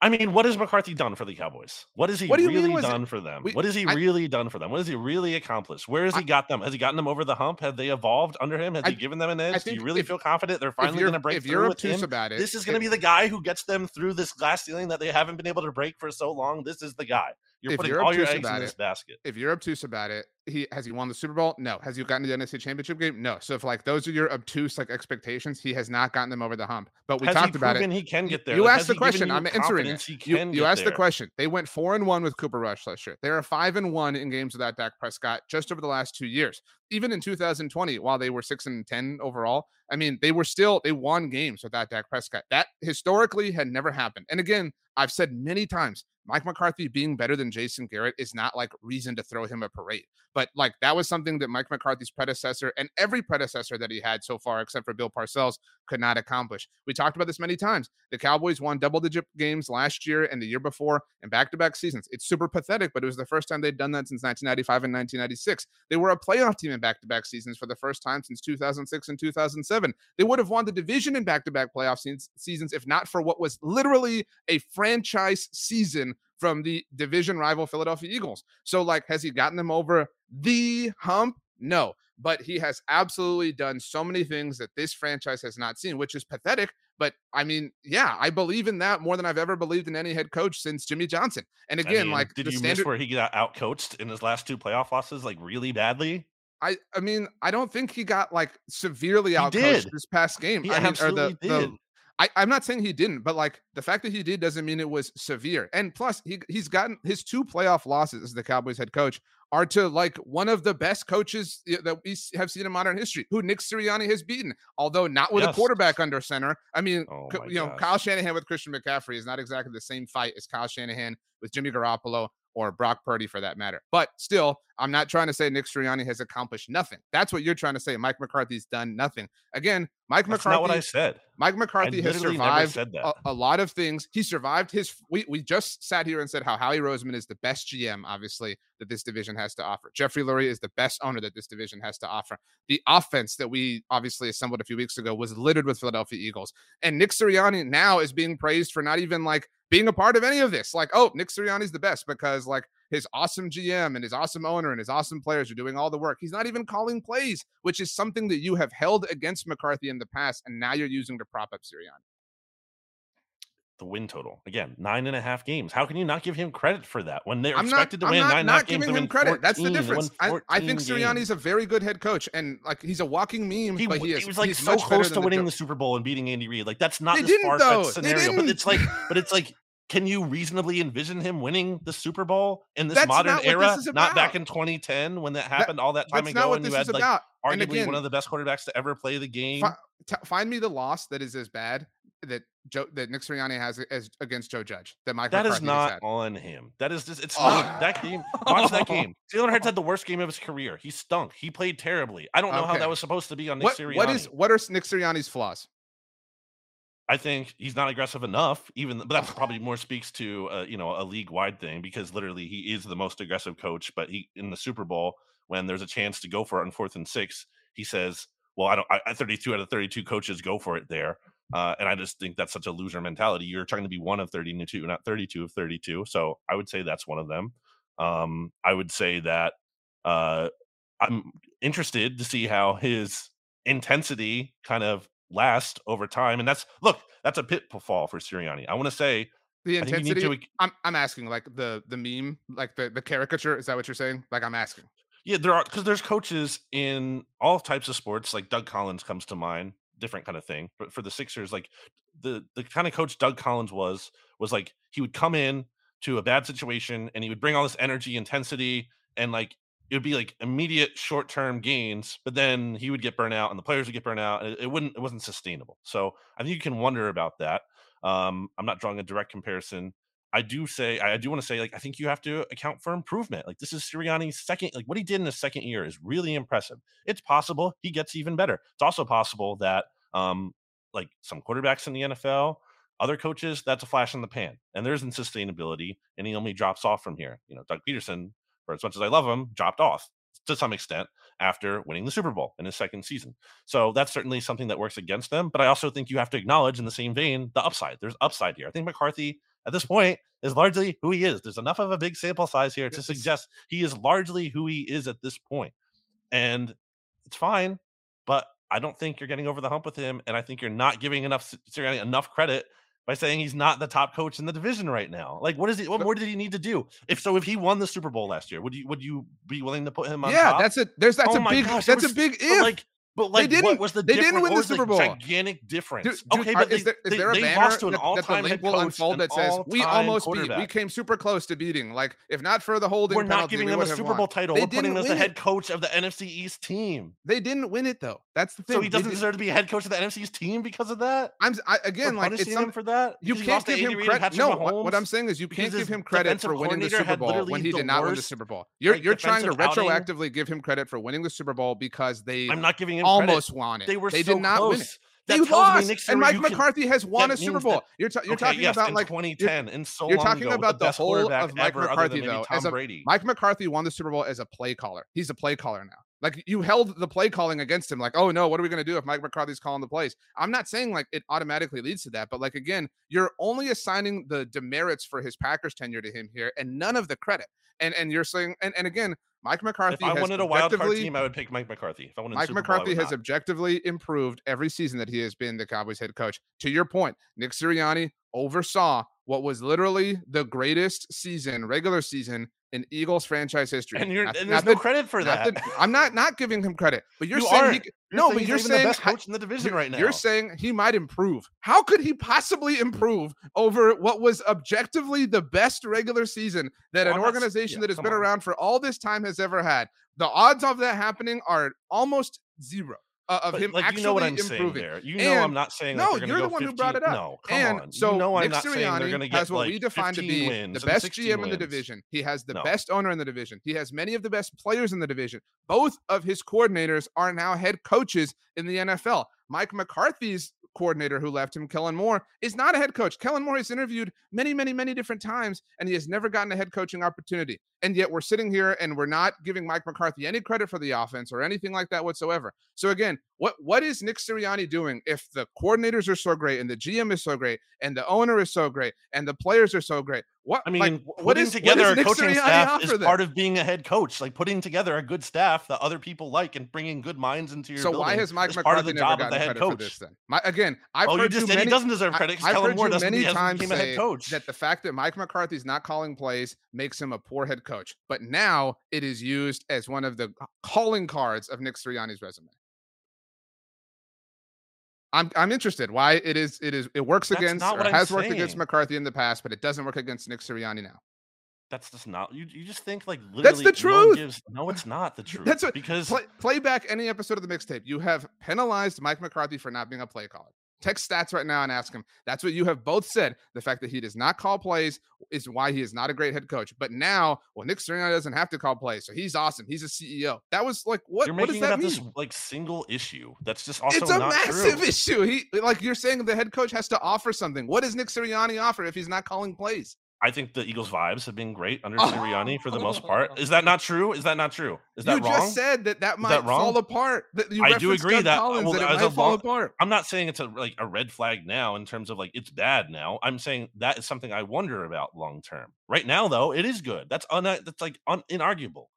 I mean, what has McCarthy done for the Cowboys? What has he what really done it? for them? We, what has he I, really done for them? What has he really accomplished? Where has I, he got them? Has he gotten them over the hump? Have they evolved under him? Has I, he given them an edge? Do you really if, feel confident they're finally going to break if through you're with him? About it, this is going to be the guy who gets them through this glass ceiling that they haven't been able to break for so long. This is the guy. You're if putting you're all your obtuse eggs in about this it- basket. if you're obtuse about it, he has he won the Super Bowl? No. Has he gotten to the NFC Championship game? No. So if like those are your obtuse like expectations, he has not gotten them over the hump. But we Has talked he about it. he can get there? You Like, asked the question. I'm answering it. You, you asked the question. They went four and one with Cooper Rush last year. They are five and one in games without Dak Prescott just over the last two years. Even in 2020, while they were six and ten overall, I mean, they were still they won games without Dak Prescott. That historically had never happened. And again, I've said many times, Mike McCarthy being better than Jason Garrett is not like reason to throw him a parade. But like that was something that Mike McCarthy's predecessor and every predecessor that he had so far, except for Bill Parcells, could not accomplish. We talked about this many times. The Cowboys won double digit games last year and the year before and back to back seasons. It's super pathetic, but it was the first time they'd done that since 1995 and 1996. They were a playoff team in back to back seasons for the first time since 2006 and 2007. They would have won the division in back to back playoff se- seasons if not for what was literally a season from the division rival Philadelphia Eagles. So, like, has he gotten them over the hump? No, but he has absolutely done so many things that this franchise has not seen, which is pathetic. But I mean, yeah, I believe in that more than I've ever believed in any head coach since Jimmy Johnson. And I again, mean, like, did the you standard, miss where he got outcoached in his last two playoff losses, like really badly? I, I mean, I don't think he got like severely He outcoached this past game. He I mean, or the, the did. I, I'm not saying he didn't, but like the fact that he did doesn't mean it was severe. And plus, he he's gotten his two playoff losses as the Cowboys head coach are to like one of the best coaches that we have seen in modern history, who Nick Sirianni has beaten, although not with a quarterback under center. I mean, Oh you know, gosh. Kyle Shanahan with Christian McCaffrey is not exactly the same fight as Kyle Shanahan with Jimmy Garoppolo or Brock Purdy for that matter. But still, I'm not trying to say Nick Sirianni has accomplished nothing. That's what you're trying to say. Mike McCarthy's done nothing. Again, Mike That's McCarthy. not what I said. Mike McCarthy has survived a, a lot of things. He survived his. We we just sat here and said how Howie Roseman is the best GM, obviously that this division has to offer. Jeffrey Lurie is the best owner that this division has to offer. The offense that we obviously assembled a few weeks ago was littered with Philadelphia Eagles, and Nick Sirianni now is being praised for not even like being a part of any of this. Like, oh, Nick Sirianni's the best because like his awesome GM and his awesome owner and his awesome players are doing all the work. He's not even calling plays, which is something that you have held against McCarthy in the past, and now you're using to prop up Sirianni. The win total again, nine and a half games. How can you not give him credit for that when they're I'm not, expected to I'm win not, nine not half giving him credit. That's the difference. I, I think 14 Sirianni's games. a very good head coach, and like he's a walking meme. He, but he is. he was like he's so close to winning Joe- the Super Bowl and beating Andy Reid. Like that's not They this far fetched scenario. But it's like, but it's like, can you reasonably envision him winning the Super Bowl in this That's modern not era? this Not back in 2010 when that happened all that time ago, not and you had like about. Arguably again, one of the best quarterbacks to ever play the game. fi- t- find me the loss that is as bad that Joe that Nick Sirianni has as against Joe Judge. That Mike That is not on him. That is just it's Oh. not that game. Watch that game. Jalen Hurts had the worst game of his career. He stunk. He played terribly. I don't know how that was supposed to be on Nick What, Sirianni. what is what are Nick Sirianni's flaws? I think he's not aggressive enough. Even but that probably more speaks to uh, you know a league wide thing because literally he is the most aggressive coach. But he in the Super Bowl when there's a chance to go for it on fourth and six, he says, "Well, I don't. I 32 out of 32 coaches go for it there." Uh, and I just think that's such a loser mentality. You're trying to be one of 32, not 32 of 32. So I would say that's one of them. Um, I would say that uh, I'm interested to see how his intensity kind of last over time. And that's look, that's a pitfall for Sirianni. I want to say The I think you need intensity. to I'm I'm asking like the the meme, like the the caricature. Is that what you're saying? Like I'm asking. Yeah, there are because there's coaches in all types of sports. Like Doug Collins comes to mind, different kind of thing. But for the Sixers, like the the kind of coach Doug Collins was was like he would come in to a bad situation and he would bring all this energy, intensity, and like it would be like immediate short term gains. But then he would get burnt out, and the players would get burnt out. And it, it wouldn't it wasn't sustainable. So I think you can wonder about that. Um, I'm not drawing a direct comparison. I do say I do want to say like I think you have to account for improvement. Like this is Sirianni's second like what he did in his second year is really impressive. It's possible he gets even better. It's also possible that um like some quarterbacks in the NFL, other coaches, that's a flash in the pan and there isn't sustainability and he only drops off from here. You know, Doug Pederson, for as much as I love him, dropped off to some extent after winning the Super Bowl in his second season. So that's certainly something that works against them. But I also think you have to acknowledge in the same vein the upside. There's upside here. I think McCarthy at this point is largely who he is. There's enough of a big sample size here to suggest he is largely who he is at this point. And it's fine, but I don't think you're getting over the hump with him. And I think you're not giving enough Sirianni enough credit by saying he's not the top coach in the division right now. Like, what is he? What more did he need to do? If so, if he won the Super Bowl last year, would you would you be willing to put him on? Yeah, top? that's a there's that's Oh a big gosh, that's was- a big if. like, but like, didn't- what was the they didn't win the Super Bowl. Gigantic difference. Dude, dude, okay, are- but is they, there, is they, there a they banner lost to an that, that the all-time link head will unfold that says we almost beat, we came super close to beating. Like if not for the holding We're not giving we them a Super won. Bowl title. They We're putting didn't as the head coach of the NFC East team. They didn't win it though. That's the thing. So he doesn't deserve to be head coach of the NFC East team because of that. I'm I, We're again like punishing it's him for that. you can't give him Andy Reid and credit. No, what, what I'm saying is you can't give him credit for winning the Super Bowl when he did not win the Super Bowl. You're you're trying to retroactively give him credit for winning the Super Bowl because they I'm not giving him almost credit. won it. They were they so did not close. win it. That They tells me lost, and Mike you can- McCarthy has won that a Super Bowl. that- You're, ta- you're okay, talking yes, about like 2010 and so you're talking ago, about the best whole of Mike ever, McCarthy though. As a, Brady. Mike McCarthy won the Super Bowl as a play caller. He's a play caller now. Like you held the play calling against him. Like, oh no, what are we going to do if Mike McCarthy's calling the plays? I'm not saying like it automatically leads to that, but like again, you're only assigning the demerits for his Packers tenure to him here, and none of the credit. And and you're saying, and and again, Mike McCarthy if I wanted a wild card team, I would pick Mike McCarthy. If I wanted Mike Super McCarthy would has not. objectively improved every season that he has been the Cowboys head coach. To your point, Nick Sirianni oversaw what was literally the greatest season, regular season in Eagles franchise history. and, you're, Not- and there's no that- credit for that. that- I'm not not giving him credit, but you're You saying he, You're no, saying but you're saying the best coach in the division right now. You're saying he might improve. How could he possibly improve over what was objectively the best regular season that Well, an I'm not s- organization yeah, that has been on. around for all this time has ever had? The odds of that happening are almost zero uh, of But, him like actually you know what I'm saying improving. there. You know I'm And- not saying no, like you're the one go who brought it up. No, come and on. so you know I'm Nick saying Sirianni going to get has what like we define to be the best 16 GM in the division. He has the No. best owner in the division. He has many of the best players in the division. Both of his coordinators are now head coaches in the NFL. Mike McCarthy's coordinator who left him, Kellen Moore, is not a head coach. Kellen Moore is interviewed many, many, many different times, and he has never gotten a head coaching opportunity. And yet we're sitting here and we're not giving Mike McCarthy any credit for the offense or anything like that whatsoever. So again, what what is Nick Sirianni doing if the coordinators are so great and the GM is so great and the owner is so great and the players are so great? What I mean, like, wh- what putting together what a Nick coaching Sirianni staff is them? part of being a head coach. Like putting together a good staff that other people like and bringing good minds into your So why has Mike is part of McCarthy the job gotten of the head credit for coach. this? Then, my, again, I've oh, heard just you said many, he doesn't deserve credit I've heard Moore you many times a say coach. that the fact that Mike McCarthy's not calling plays makes him a poor head coach. But now it is used as one of the calling cards of Nick Sirianni's resume. I'm I'm interested why it is it is it works That's against or I'm has worked against. McCarthy in the past, but it doesn't work against Nick Sirianni now. That's just not you. You just think like literally. That's the no truth. gives- No, it's not the truth. That's what because play, play back any episode of the mixtape. You have penalized Mike McCarthy for not being a play caller. Text stats right now and ask him. That's what you have both said. The fact that he does not call plays is why he is not a great head coach. But now, well, Nick Sirianni doesn't have to call plays, so he's awesome. He's a CEO. That was like what? you're what does making that about mean? this like single issue. That's just also it's a massive true. issue. He like you're saying the head coach has to offer something. What does Nick Sirianni offer if he's not calling plays? I think the Eagles' vibes have been great under Sirianni for the most part. Is that not true? Is that not true? Is that you wrong? just said that that might that fall apart. That you I do agree Doug that- uh, Collins, well, that it might fall long- apart. I'm not saying it's a like a red flag now in terms of like it's bad now. I'm saying that is something I wonder about long term. Right now, though, it is good. That's un that's like un- inarguable.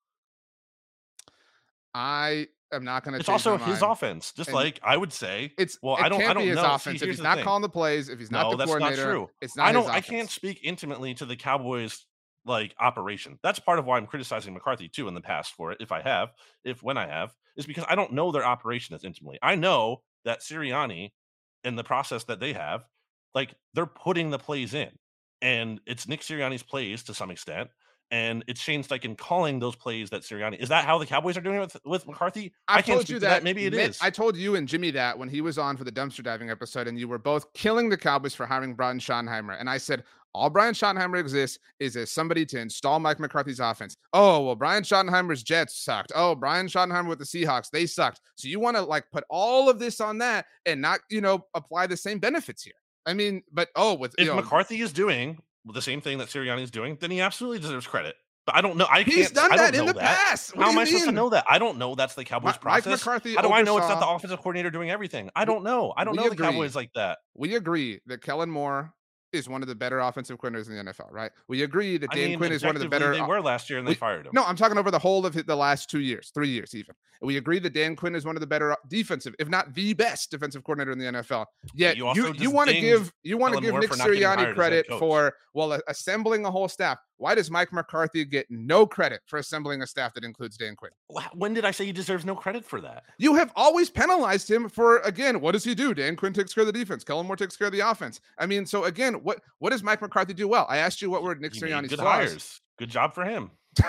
I am not going to. It's also his offense. Just And like I would say, It's Well, it I don't- I don't his know. See, offense if he's not thing. calling the plays. If he's not no, the that's not coordinator, true. it's not. I don't. I can't speak intimately to the Cowboys like operation. That's part of why I'm criticizing McCarthy too in the past for it. If I have, if when I have, is because I don't know their operation as intimately. I know that Sirianni and the process that they have, like they're putting the plays in, and it's Nick Sirianni's plays to some extent. And it's Shane Steichen calling those plays that Sirianni. Is that how the Cowboys are doing it with, with McCarthy? I I can't told you to that. Maybe it Mitt- is. I told you and Jimmy that when he was on for the dumpster diving episode, and you were both killing the Cowboys for hiring Brian Schottenheimer. And I said, all Brian Schottenheimer exists is as somebody to install Mike McCarthy's offense. Oh, well, Brian Schottenheimer's Jets sucked. Oh, Brian Schottenheimer with the Seahawks, they sucked. So you want to like put all of this on that and not, you know, apply the same benefits here. I mean, but oh, with if know, McCarthy is doing the same thing that Sirianni is doing, then he absolutely deserves credit. But I don't know. I he's done I that in the that. past. What How am you I supposed to know that? I don't know. That's the Cowboys' Mike process. McCarthy How do I know it's not the offensive coordinator doing everything? I don't know. I don't We know the. Cowboys like that. we agree that Kellen Moore is one of the better offensive coordinators in the NFL, right? We agree that I Dan mean, Quinn is one of the better. They were last year and they we- fired him. No, I'm talking over the whole of the last two years, three years even. We agree that Dan Quinn is one of the better defensive, if not the best defensive coordinator in the NFL. Yet you you you, want to give you want to give Moore Nick for not getting hired as Sirianni credit for well assembling a whole staff. Why does Mike McCarthy get no credit for assembling a staff that includes Dan Quinn? When did I say he deserves no credit for that? You have always penalized him for again. What does he do? Dan Quinn takes care of the defense. Kellen Moore takes care of the offense. I mean, so again, what what does Mike McCarthy do well? I asked you what were Nick Sirianni's good flaws. hires. Good job for him.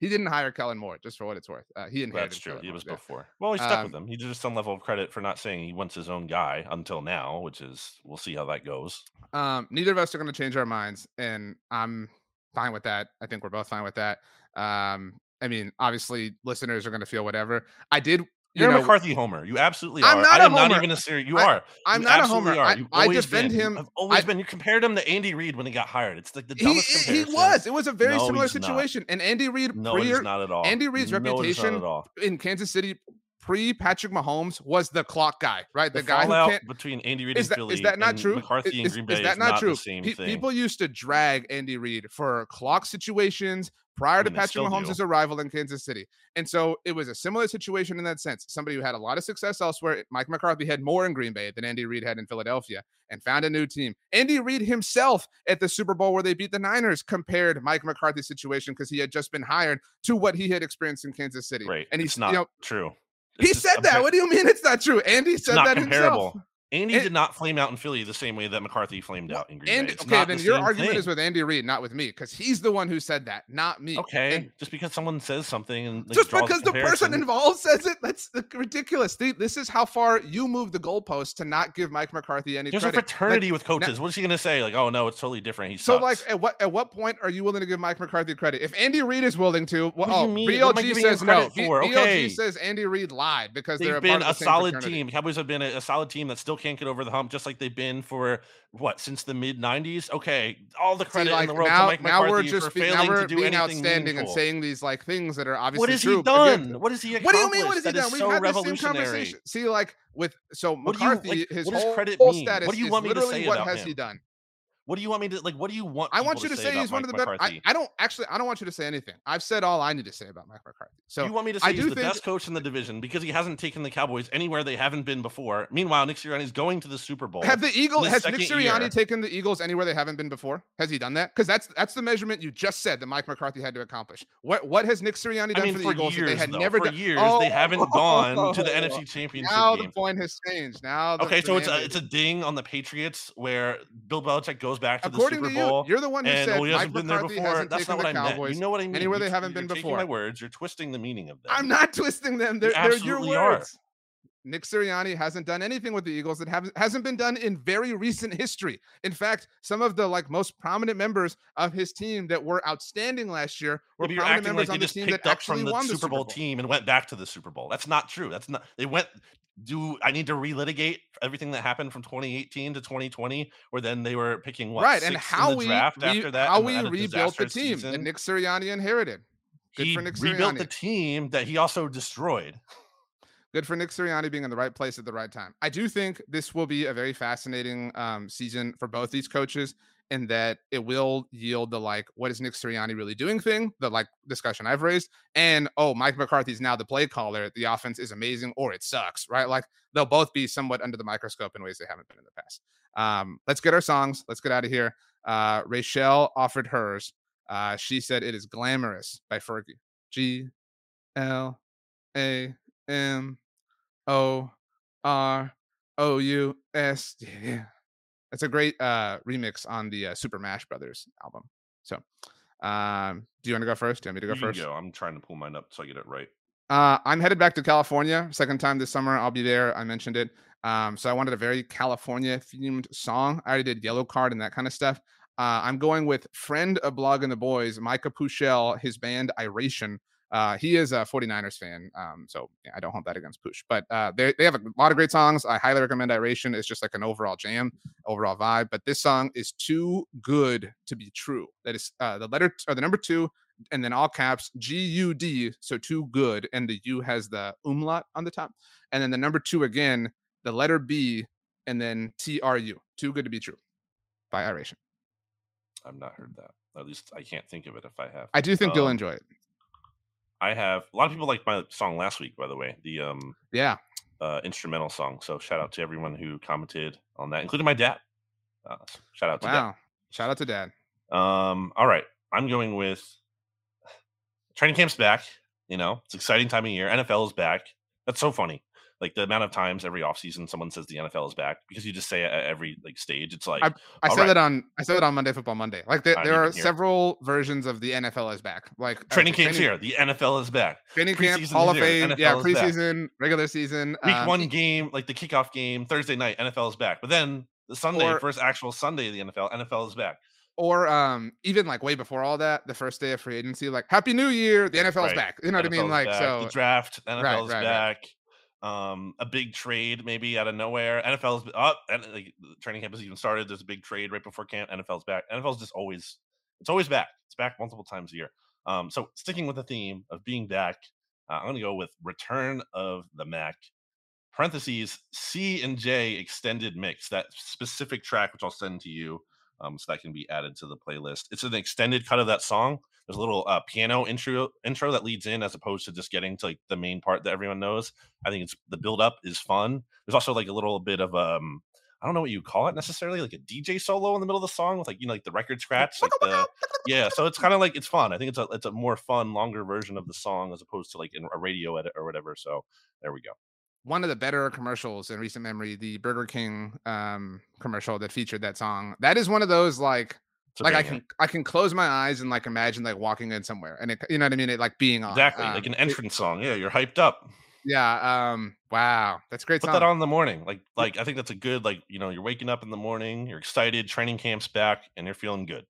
he didn't hire Kellen Moore, just for what it's worth. Uh, he inherited. That's true. Kellen He Moore, was yeah. before. Well, he stuck Um, with him. He deserves some level of credit for not saying he wants his own guy until now, which is we'll see how that goes. Um, neither of us are going to change our minds, and I'm fine with that. I think we're both fine with that. Um, I mean, obviously, listeners are going to feel whatever. I did. You You're know, a McCarthy homer. You absolutely I'm are. not I a am not even a serious. You I- are. I'm You not a homer. Are. I- I defend been. him- I've always been. You compared him to Andy Reid when he got hired. It's like the he, dumbest he comparison. was. It was a very No, similar he's not. situation. And Andy Reid, No, it's not at all. Andy Reid's no, it is not reputation in Kansas City pre Patrick Mahomes was the clock guy, right? The, The, guy who can't. between Andy Reid Is and that, Philly is that not true? McCarthy is, and Green Bay is that not true? the same Pe- thing. People used to drag Andy Reid for clock situations prior to mean, they Patrick do. Mahomes' arrival in Kansas City. And so it was a similar situation in that sense. Somebody who had a lot of success elsewhere. Mike McCarthy had more in Green Bay than Andy Reid had in Philadelphia and found a new team. Andy Reid himself at the Super Bowl where they beat the Niners compared Mike McCarthy's situation because he had just been hired to what he had experienced in Kansas City. Right. And it's he's not you know true. He said that. What do you mean it's not true? Andy said not that comparable. himself. Andy And- did not flame out in Philly the same way that McCarthy flamed out in Green Andy, Bay. It's okay, then the your argument thing. is with Andy Reid, not with me, because he's the one who said that, not me. Okay, And just because someone says something and like, just because the person involved says it, that's ridiculous. This is how far you move the goalpost to not give Mike McCarthy any There's a credit. Like, fraternity with coaches. what is he going to say? Like, oh no, it's totally different. He so, sucks. like, at what at what point are you willing to give Mike McCarthy credit? If Andy Reid is willing to, well, What do oh, you oh, BLG says no. for? BLG Okay. says Andy Reid lied because they're they've a been part of a same solid team. Cowboys have been a, a solid team that still can't get over the hump, just like they've been for what since the mid '90s. Okay, all the See, credit like, in the world now, to Mike now McCarthy we're for just be, failing now we're to do being anything outstanding and saying these like things that are obviously What has true. he but again, done? What has he? What do you mean? What has he done? We've so had the same conversation. See, like with so do you- McCarthy, like, his whole credit whole status What do you want me to literally say what about has him? he done? What do you want me to like? What do you want? I want you to say say he's one of the better. I, I don't actually. I don't want you to say anything. I've said all I need to say about Mike McCarthy. So you want me to I say he's do the best coach in the division because he hasn't taken the Cowboys anywhere they haven't been before. Meanwhile, Nick Sirianni's going to the Super Bowl. have the Eagles has Nick Sirianni year. taken the Eagles anywhere they haven't been before? Has he done that? Because that's that's the measurement you just said that Mike McCarthy had to accomplish. What what has Nick Sirianni done I mean, for the for Eagles that they had though, never for done? years, Oh, they haven't gone to the NFC Championship Now the point has changed. Now the, Okay, so it's a, it's a ding on the Patriots where Bill Belichick goes back to according the to Super Bowl. you. You're the one who said well, he Mike hasn't been there McCarthy before. hasn't That's taken not what the I meant. Cowboys You know what I mean? anywhere You- they haven't you're been before. my words. You're twisting the meaning of them. I'm not twisting them. They're, they're your absolutely are. words. Nick Sirianni hasn't done anything with the Eagles that haven't hasn't been done in very recent history. In fact, some of the like most prominent members of his team that were outstanding last year were Maybe prominent members like on the team picked that up actually from the won Super, the Super Bowl, Bowl. team and went back to the Super Bowl. That's not true. That's not. They went. Do I need to relitigate everything that happened from 2018 to 2020, where then they were picking what right, and how we draft re- after that? how we rebuilt the team that? Nick Sirianni inherited. Good he for Nick rebuilt Sirianni. the team that he also destroyed. good for Nick Sirianni being in the right place at the right time. I do think this will be a very fascinating um, season for both these coaches, in that it will yield the like, what is Nick Sirianni really doing thing, the like discussion I've raised, and oh, Mike McCarthy's now the play caller. The offense is amazing, or it sucks, right? Like they'll both be somewhat under the microscope in ways they haven't been in the past. Um, let's get our songs. Let's get out of here. Uh, Rachel offered hers. Uh, she said it is glamorous by Fergie. G L A M O R O U S. Yeah. That's a great uh remix on the uh, Super Mash Brothers album. So, um, do you want to go first? Do you want me to go You first? go. I'm trying to pull mine up so I get it right. Uh, I'm headed back to California, second time this summer. I'll be there. I mentioned it. Um, so I wanted a very California themed song. I already did Yellowcard and that kind of stuff. Uh, I'm going with friend of Blogging the Boys, Micah Pueschel, his band Iration. Uh, he is a 49ers fan, um, so yeah, I don't hold that against Push. But uh, they they have a lot of great songs. I highly recommend Iration. It's just like an overall jam, overall vibe. But this song is too good to be true. That is uh, the letter or the number two, and then all caps G U D. So too good, and the U has the umlaut on the top, and then the number two again, the letter B, and then T R U. Too good to be true. by Iration. I've not heard that. At least I can't think of it if I have. I do think you'll Um, enjoy it. I have a lot of people like my song last week, by the way, the um Yeah. uh, instrumental song. So shout out to everyone who commented on that, including my dad. Uh, shout out to Wow. Shout out to Dad. dad. Um, all right, I'm going with training camp's back. You know, it's exciting time of year. NFL is back. That's so funny. Like the amount of times every offseason someone says the NFL is back because you just say it at every like stage. It's like I All said right. that on I said it on Monday Football Monday. Like there, there are it. several versions of the NFL is back. Like uh, training camp's training, here. The NFL is back. Training camp, Hall of. Fame, yeah, preseason, regular season. Week um, one game, like the kickoff game, Thursday night, NFL is back. But then the Sunday, Or- first actual Sunday of the NFL, NFL is back. or um even like way before all that, the first day of free agency, like Happy New Year, the NFL is Right. back. You know what I mean? Like back. so the draft, NFL Right, is right, right. back. Um, a big trade maybe out of nowhere. NFL is up, and like training camp has even started. There's a big trade right before camp. NFL's back. NFL's just always, it's always back. It's back multiple times a year. Um, so sticking with the theme of being back, uh, I'm gonna go with Return of the Mac. Parentheses C and J extended mix. That specific track, which I'll send to you, um, so that can be added to the playlist. It's an extended cut of that song. There's a little uh, piano intro intro that leads in, as opposed to just getting to like the main part that everyone knows. I think it's the build up is fun. There's also like a little bit of um, I don't know what you call it necessarily, like a DJ solo in the middle of the song with like you know like the record scratch, like the yeah. So it's kind of like it's fun. I think it's a it's a more fun, longer version of the song as opposed to like in a radio edit or whatever. So there we go. One of the better commercials in recent memory, the Burger King um commercial that featured that song. That is one of those like It's like I can I can close my eyes and like imagine like walking in somewhere and it you know what I mean? It like being on. exactly um, like an it- entrance song. Yeah, you're hyped up. yeah. Um wow. That's great Put song. that on in the morning. Like like I think that's a good like you know you're waking up in the morning, you're excited, training camp's back, and you're feeling good.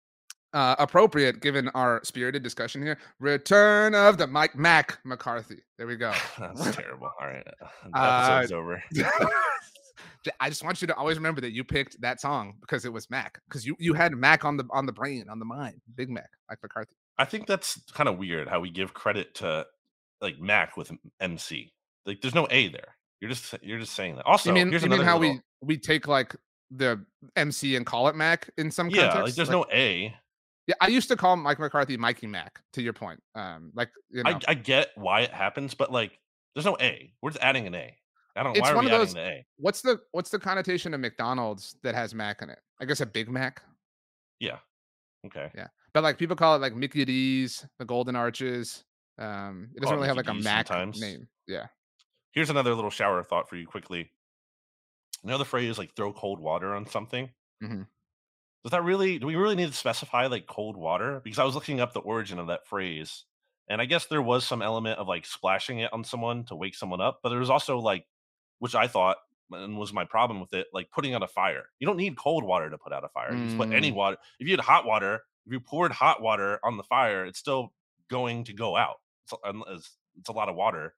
Uh, appropriate given our spirited discussion here. Return of the Mike Mac McCarthy. There we go. That's terrible. All right, the Uh, episode's over. J- I just want you to always remember that you picked that song because it was Mac. Because you you had Mac on the on the brain, on the mind. Big Mac, Mike McCarthy. I think that's kind of weird how we give credit to like Mac with MC. Like there's no A there. You're just you're just saying that. Also, you mean here's you mean how little- we we take like the MC and call it Mac in some yeah context? like there's no A. Yeah, I used to call Mike McCarthy Mikey Mac. To your point, um, like you know, I I get why it happens, but like there's no A. We're just adding an A. I don't. It's why are one we of adding those- the A? what's the what's the connotation of McDonald's that has Mac in it? I guess a Big Mac. Yeah. Okay. Yeah, but like people call it like Mickey D's, the Golden Arches. Um, it doesn't it really have like a D's Mac sometimes. name. Yeah. Here's another little shower thought for you quickly. You know the phrase like throw cold water on something? Mhm. Does that really do we really need to specify like cold water? Because I was looking up the origin of that phrase. And I guess there was some element of like splashing it on someone to wake someone up, but there was also like which I thought and was my problem with it, like putting out a fire. You don't need cold water to put out a fire. You just put any Mm. water. If you had hot water, if you poured hot water on the fire, it's still going to go out. It's, a- it's a lot of water.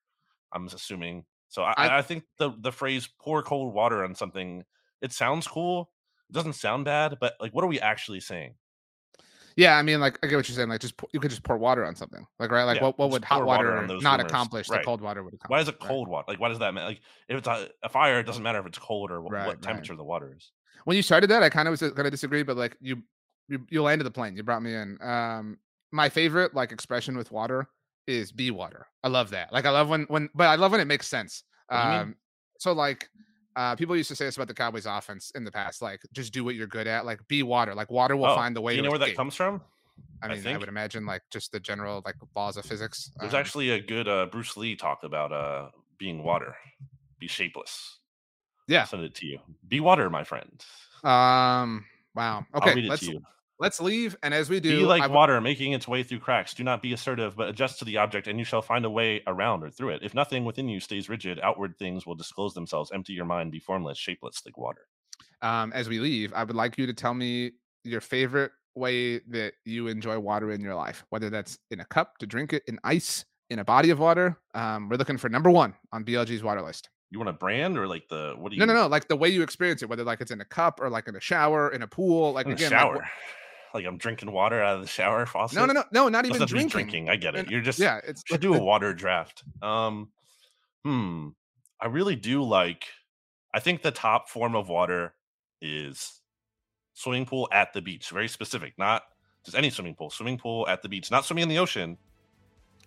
I'm assuming. So I, I- I, think the the phrase "pour cold water on something" it sounds cool. It doesn't sound bad, but like, what are we actually saying? Yeah, I mean, like I get what you're saying. Like, just you could just pour water on something, like right? Like, Yeah, what, what would hot water water, on those not rumors. accomplish Right. that cold water would accomplish? Why is it right? cold water? Like, why does that matter? Like, if it's a, a fire, it doesn't matter if it's cold or Right, what right. temperature the water is. When you started that, I kind of was going to disagree, but like you, you, you landed the plane. You brought me in. Um, my favorite like expression with water is be water. I love that. Like, I love when when, but I love when it makes sense. What do you mean? Um, so like. Uh, people used to say this about the Cowboys offense in the past, like just do what you're good at, like be water, like water will Oh, find the way. Do you know where that comes from? I I mean, I, think? would imagine like just the general like laws of physics. There's Um, actually a good uh, Bruce Lee talk about uh, being water, be shapeless. Yeah. I'll send it to you. Be water, my friend. Um. Wow. I'll Okay. read it Let's to you. Let's leave, and as we do, Be like w- water making its way through cracks. Do not be assertive, but adjust to the object, and you shall find a way around or through it. If nothing within you stays rigid, outward things will disclose themselves. Empty your mind, be formless, shapeless, like water. um, as we leave, I would like you to tell me your favorite way that you enjoy water in your life, whether that's in a cup to drink it, in ice, in a body of water. Um, we're looking for number one on BLG's water list. You want a brand or like the what do you? No, no, no. Like the way you experience it, whether like it's in a cup or like in a shower, in a pool. Like In again, like, shower. wh- Like, I'm drinking water out of the shower faucet. no, no, no, no, not even drinking. drinking. I get it. And- You're just Yeah, it's should do a water draft. Um, hmm. I really do like. I think the top form of water is swimming pool at the beach. Very specific, not just any swimming pool. Swimming pool at the beach, not swimming in the ocean.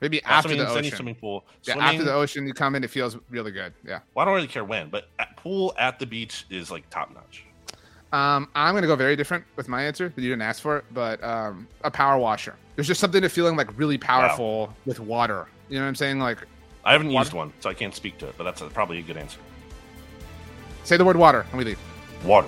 Maybe Not after swimming the ocean. swimming pool. Yeah, Swimming, after the ocean, you come in, it feels really good. Yeah. well, I don't really care when, but at pool at the beach is like top notch. Um, I'm gonna go very different with my answer. That you didn't ask for it, but um, a power washer. There's just something to feeling like really powerful with water. You know what I'm saying? Like, I haven't Water? used one, so I can't speak to it, but that's a, probably a good answer. say the word water and we leave. Water.